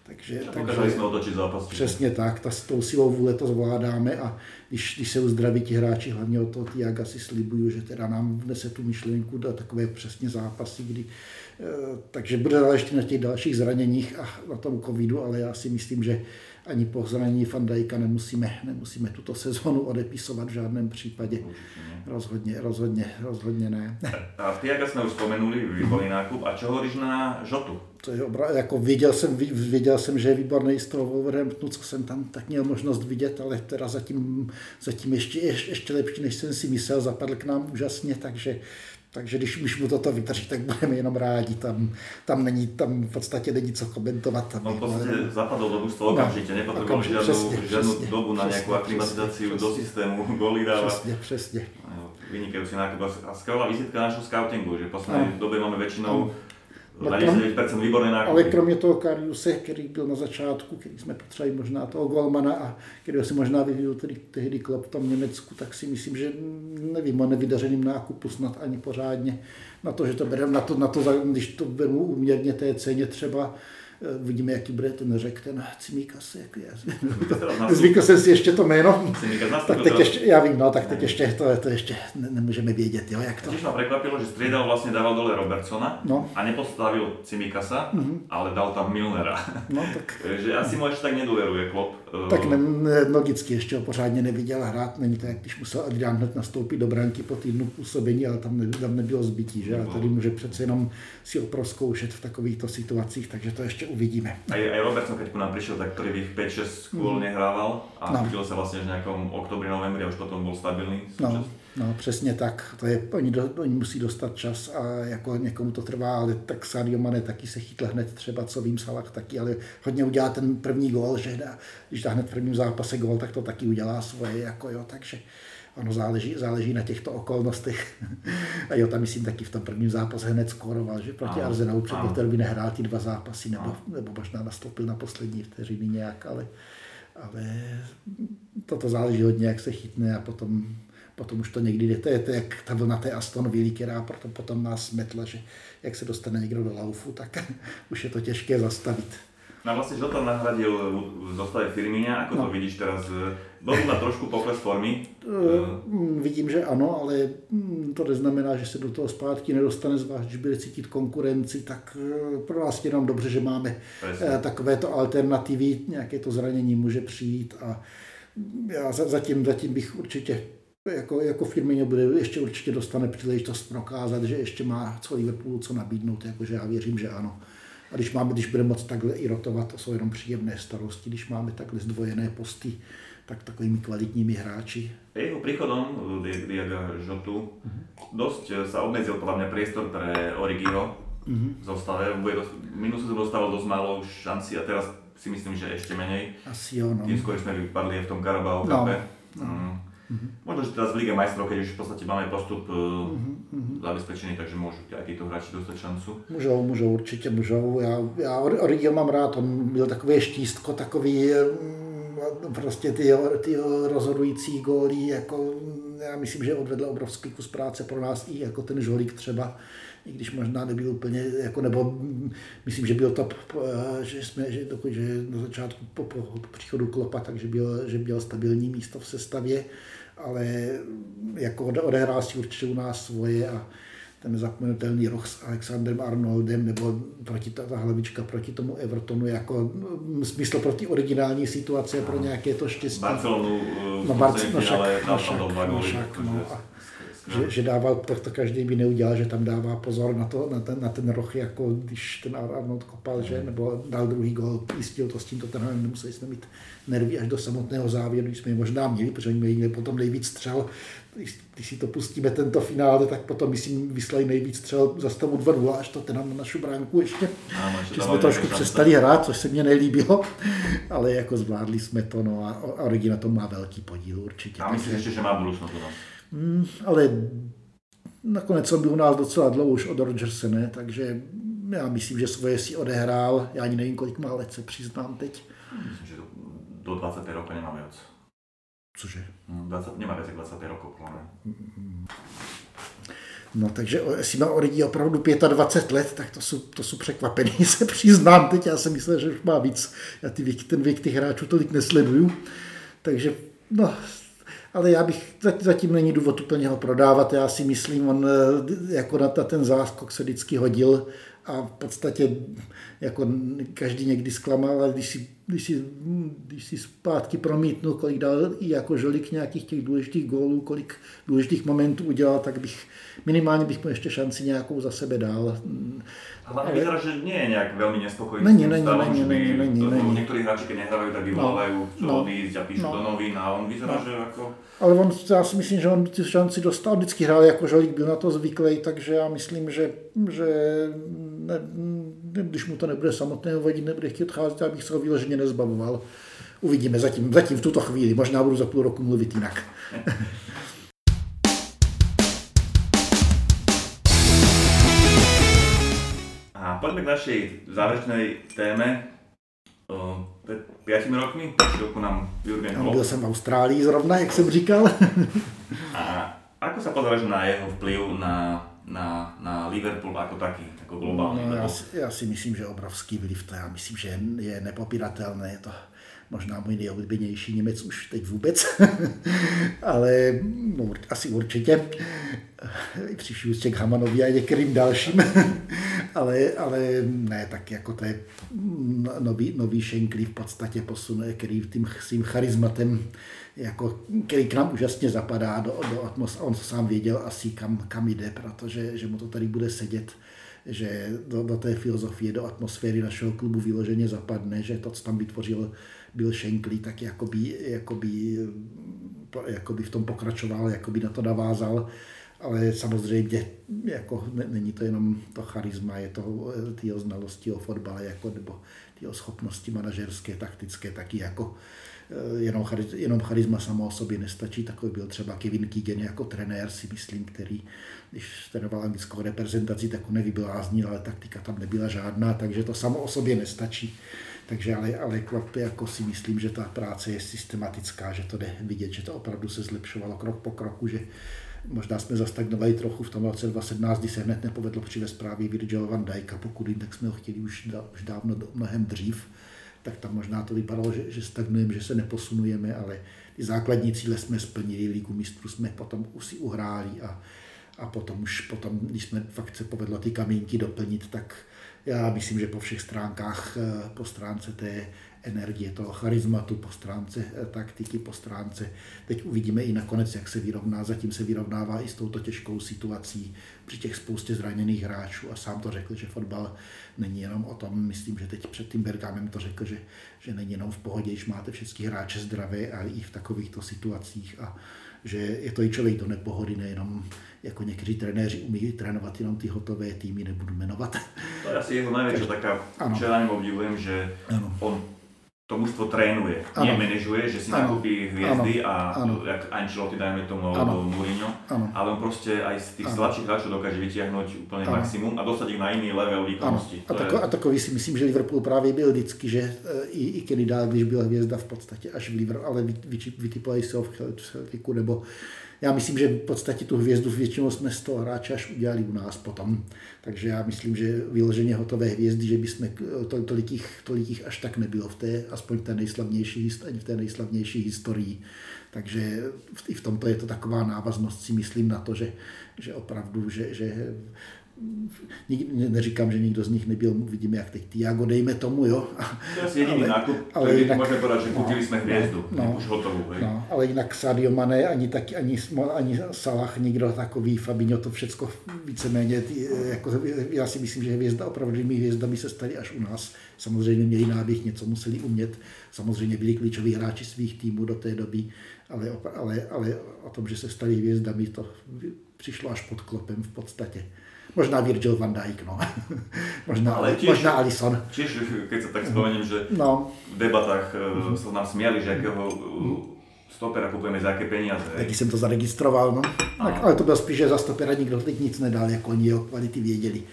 Speaker 1: takže, takže jsme otočit zápas.
Speaker 2: Přesně tak, ta, s tou silou vůle to zvládáme a když, když se uzdraví ti hráči, hlavně od toho Tiaga si slibuju, že teda nám vnese tu myšlenku do takové přesně zápasy, kdy takže bude záležet na těch dalších zraněních a na tom covidu, ale já si myslím, že ani po zranění Fandajka nemusíme, nemusíme tuto sezonu odepisovat v žádném případě. Rozhodně, rozhodně, rozhodně ne. [LAUGHS]
Speaker 1: A Tiaga jsme už vzpomenuli, výborný nákup. A čo hovoríš na Žotu?
Speaker 2: To je obra- jako viděl jsem, viděl jsem, že je výborný z toho Wolverhamptonu, co jsem tam tak měl možnost vidět, ale teda zatím, zatím ještě, ještě lepší, než jsem si myslel, zapadl k nám úžasně, takže takže když už mu toto vytrží, tak budeme jenom rádi. Tam, tam, není, tam v podstatě není co komentovat. Tam
Speaker 1: no v podstatě ale... zapadl do gustu okamžitě, no, nepotřeboval žádnou, přesně, žádnou přesně, dobu na nějakou aklimatizaci do systému, goly dávat.
Speaker 2: Přesně, přesně.
Speaker 1: Vynikajúci nákup a skvělá vizitka našeho scoutingu, že v poslední době máme většinou no na 99% výborné nákupy.
Speaker 2: Ale kromě toho Kariuse, který byl na začátku, který jsme potřebovali možná toho Golmana a který si možná vyvíjel tedy, tehdy klub v tom Německu, tak si myslím, že nevím o nevydařeným nákupu snad ani pořádně. Na to, že to bereme, na to, na to, když to beru úměrně té ceně třeba, Vidíme, jaký bude ten řek, ten Cimíkas, jak je. [LAUGHS] Zvykl jsem si ještě to jméno. tak teď ještě, já vím, no, tak teď ještě to, to ještě ne, nemůžeme vědět, jo, jak to.
Speaker 1: Když ma prekvapilo, že striedal vlastně dával dole Robertsona no. a nepostavil Cimikasa, mm-hmm. ale dal tam Milnera. No, [LAUGHS] tak. že asi mu ještě tak nedoveruje Klopp.
Speaker 2: Tak ne, ne, logicky ještě ho pořádně neviděl hrát, není to jak když musel Adrián hned nastoupit do branky po týdnu působení, ale tam, ne, tam nebylo zbytí, že? A tady může přece jenom si oproskoušet v takovýchto situacích, takže to ještě uvidíme.
Speaker 1: Aj, aj Robertson, keď ku nám prišiel, tak prvých 5-6 kôl mm. nehrával a no. sa vlastne v nejakom oktobri, novembri a už potom bol stabilný.
Speaker 2: No, no, přesně tak. To je, oni, do, oni musí dostat čas a jako někomu to trvá, ale tak Sadio Mane taky se chytl hned třeba, co vím, Salah taky, ale hodně udělá ten první gól, že dá, když dá hned v prvním zápase gól, tak to taky udělá svoje, jako jo, takže ono záleží, záleží na těchto okolnostech. [LAUGHS] A jo, tam myslím taky v tom prvním zápase hned skoroval, že proti ano, Arsenalu předpoklad by nehrál ty dva zápasy, nebo, nebo možná nastoupil na poslední vteřiny nějak, ale, ale toto záleží hodně, jak se chytne a potom, potom už to někdy jde. To je to, jak ta vlna té Aston Villa, která potom, potom nás smetla, že jak se dostane někdo do laufu, tak [LAUGHS] už je to těžké zastavit.
Speaker 1: No vlastne Žota nahradil v zostave Firmíňa, ako no. to vidíš teraz? Byl na trošku pokles formy?
Speaker 2: Uh, vidím, že ano, ale hm, to neznamená, že se do toho zpátky nedostane, zvlášť když bude cítit konkurenci, tak eh, pro nás jenom dobře, že máme Presně. takovéto alternativy, nějaké to zranění může přijít a já zatím, zatím bych určitě jako, jako firmě bude ještě určitě dostane příležitost prokázat, že ještě má co Liverpoolu co nabídnout, jakože já věřím, že ano. A když, máme, když budeme moc takhle i rotovat, to jsou jenom příjemné starosti, když máme takhle zdvojené posty, tak takovými kvalitními hráči.
Speaker 1: Jeho príchodom Diaga Žotu uh-huh. dosť sa obmedzil podľa mňa priestor pre Origiho uh-huh. v zostave. Minulú sezónu dostával dosť málo šanci a teraz si myslím, že ešte menej.
Speaker 2: Asi jo, no.
Speaker 1: Tým skôr sme vypadli v tom Carabao no. No. Mm. Mm-hmm. Možno, že teraz v Lige majstrov, keď už v podstate máme postup mm-hmm. zabezpečený, takže môžu títo hráči dostat šancu.
Speaker 2: Můžou, můžou, určitě můžou. Já, já Origel mám rád, on byl takový štístko, takový mm, prostě ty, ty rozhodující góly, jako já myslím, že odvedl obrovský kus práce pro nás i jako ten žolík třeba, i když možná nebyl úplně, jako, nebo myslím, že byl to, že jsme, že, dokud, že na začátku po, po, po příchodu Klopa, takže byl, že byl stabilní místo v sestavě, ale jako odehrál si určitě u nás svoje a ten nezapomenutelný roh s Alexandrem Arnoldem nebo proti ta, ta hlavička proti tomu Evertonu jako mm, smysl pro ty originální situace, pro nějaké to štěstí.
Speaker 1: Barcelonu,
Speaker 2: no, Barcelonu, no, však, no, však, no, však, no, a, že, že dával, to, to každý by neudělal, že tam dává pozor na, to, na, ten, na ten roh, jako když ten Arnold kopal, že, nebo dal druhý gol, jistil to s tím Tottenhamem, nemuseli jsme mít nervy až do samotného závěru, když jsme je možná měli, protože oni měli potom nejvíc střel, když, když si to pustíme tento finále, tak potom myslím vyslali nejvíc střel za stavu 2-0, až to ten na našu bránku ještě. Ano, že jsme trošku přestali hrát, což se mně nelíbilo, ale jako zvládli jsme to, no a, a Regina to má velký podíl určitě.
Speaker 1: A myslím ještě, že má budoucnost.
Speaker 2: Mm, ale nakonec on byl u nás docela dlouho už od Rodgerse, ne? takže já myslím, že svoje si odehrál. Já ani nevím, kolik má let, se přiznám teď.
Speaker 1: Myslím, že do 20. roku nemá víc.
Speaker 2: Cože?
Speaker 1: 20, hm, nemá víc 20 roku,
Speaker 2: No takže jestli má Origi opravdu 25 let, tak to jsou, to jsou překvapení, [LAUGHS] se přiznám teď. Já jsem myslel, že už má víc. Já ty věk, ten věk těch hráčů tolik nesleduju. Takže no, ale já bych, zatím není důvod úplně ho prodávat, já si myslím, on eh, jako na ten záskok se vždycky hodil a v podstatě jako každý někdy zklamal, ale když si, když si, když si zpátky promítnu, kolik dal i jako žolik nějakých těch důležitých gólů, kolik důležitých momentů udělal, tak bych minimálně bych mu ještě šanci nějakou za sebe dal.
Speaker 1: Ale vyzerá, že nie je nějak velmi nespokojný
Speaker 2: není, není, stavom, není, není, není, není, není.
Speaker 1: Někteří hráči, když nehrávají, tak vyvolávají, no, chcú no, odísť a píšu no, do novín a on vyzerá, no. že jako...
Speaker 2: Ale on, já si myslím, že on ty šanci dostal, vždycky hrál jako žolík, byl na to zvyklý, takže já myslím, že, že ne, když mu to nebude samotné vadit, nebude chtít odcházet, já bych se ho vyloženě nezbavoval. Uvidíme zatím, zatím v tuto chvíli, možná budu za půl roku mluvit jinak. [LAUGHS]
Speaker 1: A poďme k našej záverečnej téme. Pred 5 rokmi prišiel ku nám Jurgen
Speaker 2: Klopp. Byl jsem v Austrálii zrovna, jak jsem říkal.
Speaker 1: A ako sa pozeráš na jeho vplyv na, na, na Liverpool ako taký, ako globálny?
Speaker 2: No, já, si, já si myslím, že obrovský vliv, to já myslím, že je nepopiratelné. Je to možná můj nejoblíbenější Němec už teď vůbec, [LAUGHS] ale no, asi určitě. I při úctě k Hamanovi a některým dalším, [LAUGHS] ale, ale ne, tak jako to je nový, nový Shankly v podstatě posune, který tím svým charizmatem jako, který k nám úžasně zapadá do, do atmosféry. On sám věděl asi, kam, kam jde, protože že mu to tady bude sedět že do, do té filozofie, do atmosféry našeho klubu vyloženě zapadne, že to, co tam vytvořil byl Shankly, tak jakoby, jakoby, jakoby v tom pokračoval, jakoby na to navázal, ale samozřejmě jako není to jenom to charisma, je to ty znalosti o fotbale, jako, nebo ty schopnosti manažerské, taktické, taky jako eh, jenom, jenom charisma samo o sobě nestačí. Takový byl třeba Kevin Keegan jako trenér, si myslím, který, když trénoval anglickou reprezentaci, tak on nevybláznil, ale taktika tam nebyla žádná, takže to samo o sobě nestačí. Takže ale, ale Klopp jako si myslím, že ta práce je systematická, že to jde vidět, že to opravdu se zlepšovalo krok po kroku, že možná jsme zastagnovali trochu v tom roce 2017, kdy se hned nepovedlo přivést právě Virgil van Dijka, pokud jim, tak jsme ho chtěli už, už dávno mnohem dřív, tak tam možná to vypadalo, že, že stagnujeme, že se neposunujeme, ale ty základní cíle jsme splnili, ligu mistrů jsme potom si uhráli a, a potom už potom, když jsme fakt se povedlo ty kamínky doplnit, tak já myslím, že po všech stránkách, eh, po stránce té energie, toho charizmatu, po stránce eh, taktiky, po stránce, teď uvidíme i nakonec, jak se vyrovná, zatím se vyrovnává i s touto těžkou situací při těch spoustě zraněných hráčů. A sám to řekl, že fotbal není jenom o tom, myslím, že teď před tím Bergamem to řekl, že, že není jenom v pohodě, když máte všechny hráče zdravé, ale i v takovýchto situacích. A že je to i člověk do nepohody, nejenom jako někteří trenéři umí trénovat jenom ty hotové týmy, nebudu jmenovat.
Speaker 1: To je asi jeho největší taká, čo já obdivujem, že ano. on to mužstvo trénuje, ano. nie manažuje, že si ano. nakúpi hviezdy ano. a ano. jak Ancelotti, dajme tomu, alebo Mourinho, ano. ale on prostě aj z tých slabších hráčov dokáže vytiahnuť úplne ano. maximum a dostať ich na iný level výkonnosti.
Speaker 2: A, tako, je... a takový si myslím, že Liverpool právě byl vždycky, že e, i, i Kenny dál, když byla hvězda v podstatě až v Liverpool, ale vytipovali se ho v Celticu nebo já myslím, že v podstatě tu hvězdu většinou jsme z toho hráče až udělali u nás potom. Takže já myslím, že vyloženě hotové hvězdy, že bychom to, tolik, jich, tolik jich až tak nebylo v té, aspoň v té nejslavnější, v té nejslavnější historii. takže i v tomto je to taková návaznost si myslím na to, že, že opravdu, že, že neříkám, že nikdo z nich nebyl, vidíme jak teď Tiago, dejme tomu, jo.
Speaker 1: To je jediný ale, nákup, ale jinak, můžeme povedať, že no, jsme hvězdu, no, už hotovou. Hej. No,
Speaker 2: ale jinak Sadio Mane, ani, taky, ani, ani Salah, nikdo takový, Fabinho, to všechno víceméně, jako, já si myslím, že hvězda, opravdovými hvězdami se staly až u nás. Samozřejmě měli náběh, něco museli umět, samozřejmě byli klíčoví hráči svých týmů do té doby, ale, ale, ale o tom, že se stali hvězdami, to přišlo až pod klopem v podstatě. Možná Virgil van Dijk, no. [LAUGHS] možná, ale tiež, možná Alisson.
Speaker 1: Tiež, keď sa tak spomeniem, že no. v debatách uh, sa nám smiali, že akého uh, stopera kupujeme za jaké peniaze.
Speaker 2: Taky jsem to zaregistroval, no. Tak, ale to bylo spíš, že za stopera nikdo teď nic nedal, jako oni o kvality věděli.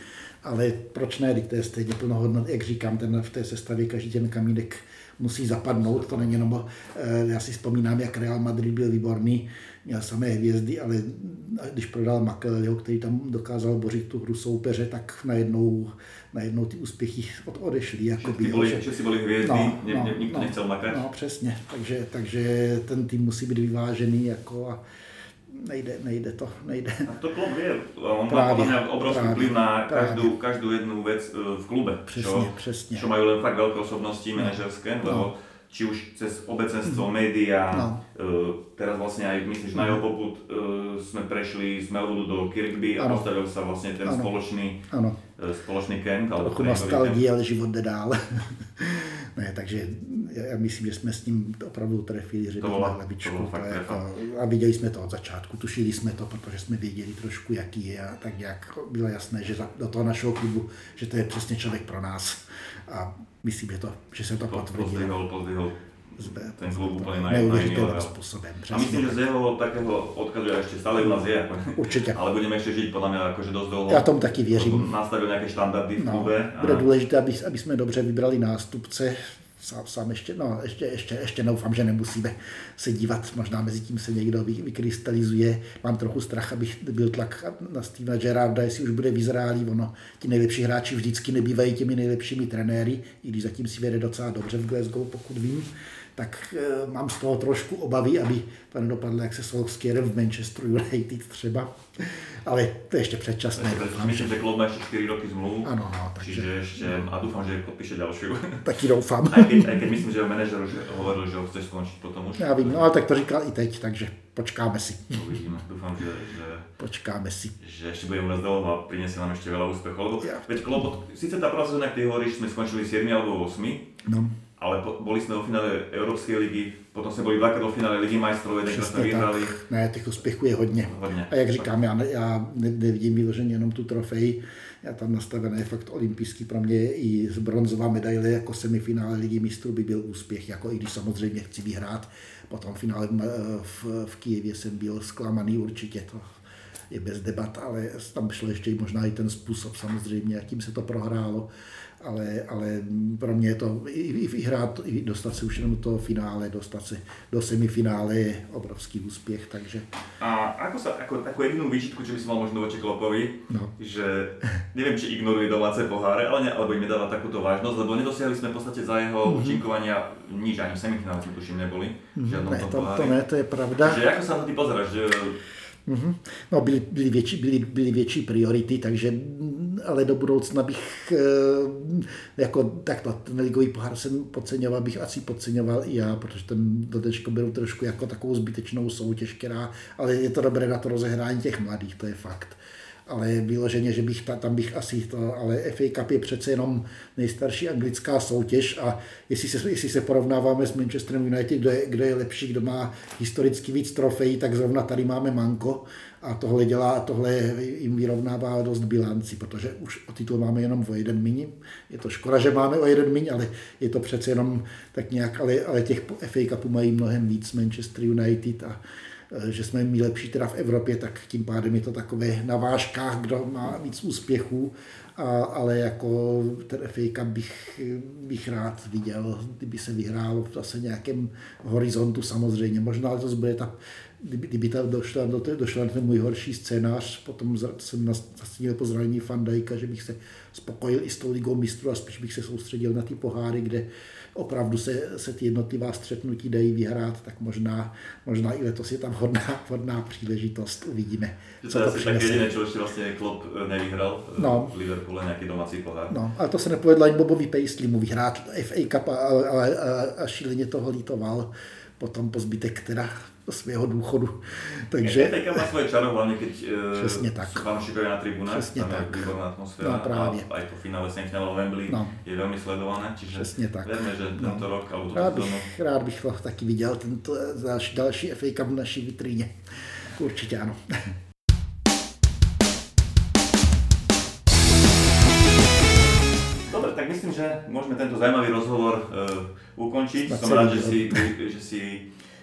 Speaker 2: Ale proč ne, když to je stejně plnohodnot, jak říkám, ten v té sestavě každý ten kamínek musí zapadnout, to není jenom, eh, já si vzpomínám, jak Real Madrid byl výborný, měl samé hvězdy, ale když prodal Makelio, který tam dokázal bořit tu hru soupeře, tak najednou, najednou ty úspěchy od, odešly.
Speaker 1: Jako by, byli, že, si byli hvězdy, no, no, nikdo no, nechcel makat.
Speaker 2: No, přesně, takže, takže ten tým musí být vyvážený jako a nejde, nejde to, nejde.
Speaker 1: A to klub je, on právě, má obrovský vplyv na každou, každou jednu věc eh, v klube,
Speaker 2: přesně, čo, přesně.
Speaker 1: čo mají len fakt velké osobnosti manažerské, no. lebo či už cez obecenstvo, mm. média, no. uh, teraz vlastne aj myslím, že na jeho poput uh, sme prešli z Melwoodu do Kirkby a postavil sa vlastne ten ano. spoločný, ano. Spoločný kemp.
Speaker 2: Trochu nostalgie, ale život jde dál. [LAUGHS] ne, takže já myslím, že jsme s ním opravdu trefili, že to na hlavičku. To to jako, a viděli jsme to od začátku, tušili jsme to, protože jsme věděli trošku, jaký je a tak jak bylo jasné, že do toho našeho klubu, že to je přesně člověk pro nás. A myslím, že, to, že se to potvrdilo.
Speaker 1: Pozdvihol, pozdvihol ten klub úplně na, na
Speaker 2: způsobem.
Speaker 1: A myslím, že z jeho takého odkazu ještě stále u nás je. Jako,
Speaker 2: Určitě.
Speaker 1: Ale budeme ještě žít podle mě jakože dost dlouho.
Speaker 2: Já tomu taky věřím.
Speaker 1: Nastavil nějaké standardy v no, klube.
Speaker 2: Bude důležité, aby, aby jsme dobře vybrali nástupce sám, sám ještě, no, ještě, ještě, ještě doufám, že nemusíme se dívat, možná mezi tím se někdo vy, vykrystalizuje. Mám trochu strach, abych byl tlak na Stevena Gerarda, jestli už bude vyzrálý. Ono, ti nejlepší hráči vždycky nebývají těmi nejlepšími trenéry, i když zatím si vede docela dobře v Glasgow, pokud vím tak e, mám z toho trošku obavy, aby to nedopadlo jak se Solskjaerem v Manchester United třeba. Ale to je ještě předčasné.
Speaker 1: Doufám, myslím, že klub má ještě 4 roky zmluvu.
Speaker 2: Ano, no,
Speaker 1: takže... Čiže ještě, a doufám, že podpíše další. [LAUGHS]
Speaker 2: Taky doufám.
Speaker 1: A keď, keď myslím, že manažer už hovoril, že ho chce skončit potom už.
Speaker 2: Já vím, no ale tak to říkal i teď, takže počkáme si.
Speaker 1: Uvidíme, doufám, že, že
Speaker 2: počkáme si.
Speaker 1: Že ještě bude u nás dlouho a prinesie nám ještě veľa úspechov. Lebo ja. veď Klobot, síce tá prvá sezóna, jak ty hovoríš, sme skončili 7 alebo 8,
Speaker 2: no
Speaker 1: ale boli sme vo finále Európskej ligy, potom jsme byli dvakrát vo finále Ligy majstrov, jedenkrát jsme vyhrali.
Speaker 2: Ne, těch úspěchů je hodně. hodně. A jak říkám, já, ne, já nevidím vyloženě jenom tu trofej, já tam nastavené fakt olympijský pro mě i z bronzová medaile jako semifinále Ligy mistrů by byl úspěch, jako i když samozřejmě chci vyhrát. Potom finále v, v, v Kijevě jsem byl zklamaný určitě, to je bez debat, ale tam šlo ještě možná i ten způsob samozřejmě, jakým se to prohrálo ale, ale pro mě je to i, i, i hrát, i dostat se už jenom do toho finále, dostat se do semifinále je obrovský úspěch, takže...
Speaker 1: A ako sa, ako, ako jedinú výčitku, čo by si mal možno voči Klopovi, no. že neviem, či ignoruje domáce poháre, ale ne, alebo im nedáva takúto vážnosť, lebo nedosiahli sme v podstate za jeho mm-hmm. účinkovania nič, ani v semifinále tuším neboli.
Speaker 2: Mm-hmm. Ne, to, to ne, to je pravda.
Speaker 1: Že ako sa na ty pozeráš, že
Speaker 2: Mm-hmm. No, byly, byly, větší, byly, byly větší priority, takže ale do budoucna bych eh, jako takto, ten ligový pohár jsem podceňoval, bych asi podceňoval i já, protože ten dotečko byl trošku jako takovou zbytečnou soutěž, která, ale je to dobré na to rozehrání těch mladých, to je fakt. Ale vyloženě, že bych tam bych asi to, ale FA Cup je přece jenom nejstarší anglická soutěž a jestli se, jestli se porovnáváme s Manchesterem United, kdo je, kdo je lepší, kdo má historicky víc trofejí, tak zrovna tady máme Manko a tohle dělá, tohle jim vyrovnává dost bilanci, protože už o titul máme jenom o jeden míň. Je to škoda, že máme o jeden míň, ale je to přece jenom tak nějak, ale, ale těch FA Cupů mají mnohem víc Manchester United a Eh, že jsme my lepší teda v Evropě, tak tím pádem je to takové na vážkách, kdo má víc úspěchů, a, ale jako ten FA Cup bych, bych rád viděl, kdyby se vyhrálo v zase nějakém horizontu samozřejmě. Možná to bude ta, kdyby, kdyby ta došla, do, došla ten můj horší scénář, potom jsem nastínil po zranění Fandajka, že bych se spokojil i s tou ligou mistrů a spíš bych se soustředil na ty poháry, kde opravdu se, se ty jednotlivá střetnutí dají vyhrát, tak možná, možná i letos je tam vhodná, vhodná příležitost, uvidíme.
Speaker 1: Co to je asi tak jediné, ještě vlastně Klopp nevyhrál no. v Liverpoole, nějaký domácí pohár.
Speaker 2: No, ale to se nepovedlo ani Bobovi Paisley mu vyhrát FA Cup, ale, ale a, a šíleně toho lítoval potom po zbytek teda svého důchodu.
Speaker 1: Takže... Teďka má svoje čaro, hlavně keď
Speaker 2: e, Přesně tak.
Speaker 1: fanúšikovia na tribunách,
Speaker 2: Přesně
Speaker 1: tam
Speaker 2: tak.
Speaker 1: je výborná atmosféra
Speaker 2: no, právě.
Speaker 1: a aj to finále semifinále Wembley no. je velmi sledované, čiže
Speaker 2: Přesně tak.
Speaker 1: verme, že no. tento rok alebo
Speaker 2: rád bych, rád bych to taky viděl, tento další, další FA Cup v naší vitríně. Určitě ano.
Speaker 1: Dobre, tak myslím, že môžeme tento zajímavý rozhovor uh, ukončiť. Som rád, že si, že si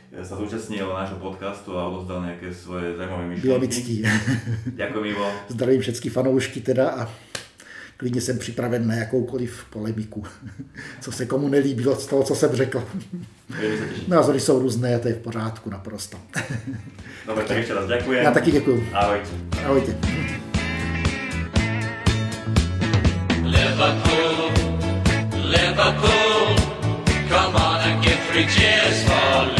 Speaker 1: sa zúčastnil nášho podcastu a odozdal nejaké svoje zajímavé myšlenky.
Speaker 2: Bylo mi ctí.
Speaker 1: Ďakujem, Ivo.
Speaker 2: Zdravím všechny fanoušky teda a klidně jsem připraven na jakoukoliv polemiku, co se komu nelíbilo z toho, co jsem řekl. Názory jsou různé, to je v pořádku naprosto.
Speaker 1: Dobre, tak ještě raz děkuji.
Speaker 2: Já taky děkuji.
Speaker 1: Ahojte.
Speaker 2: Ahojte. Liverpool, Liverpool, come on and give three cheers for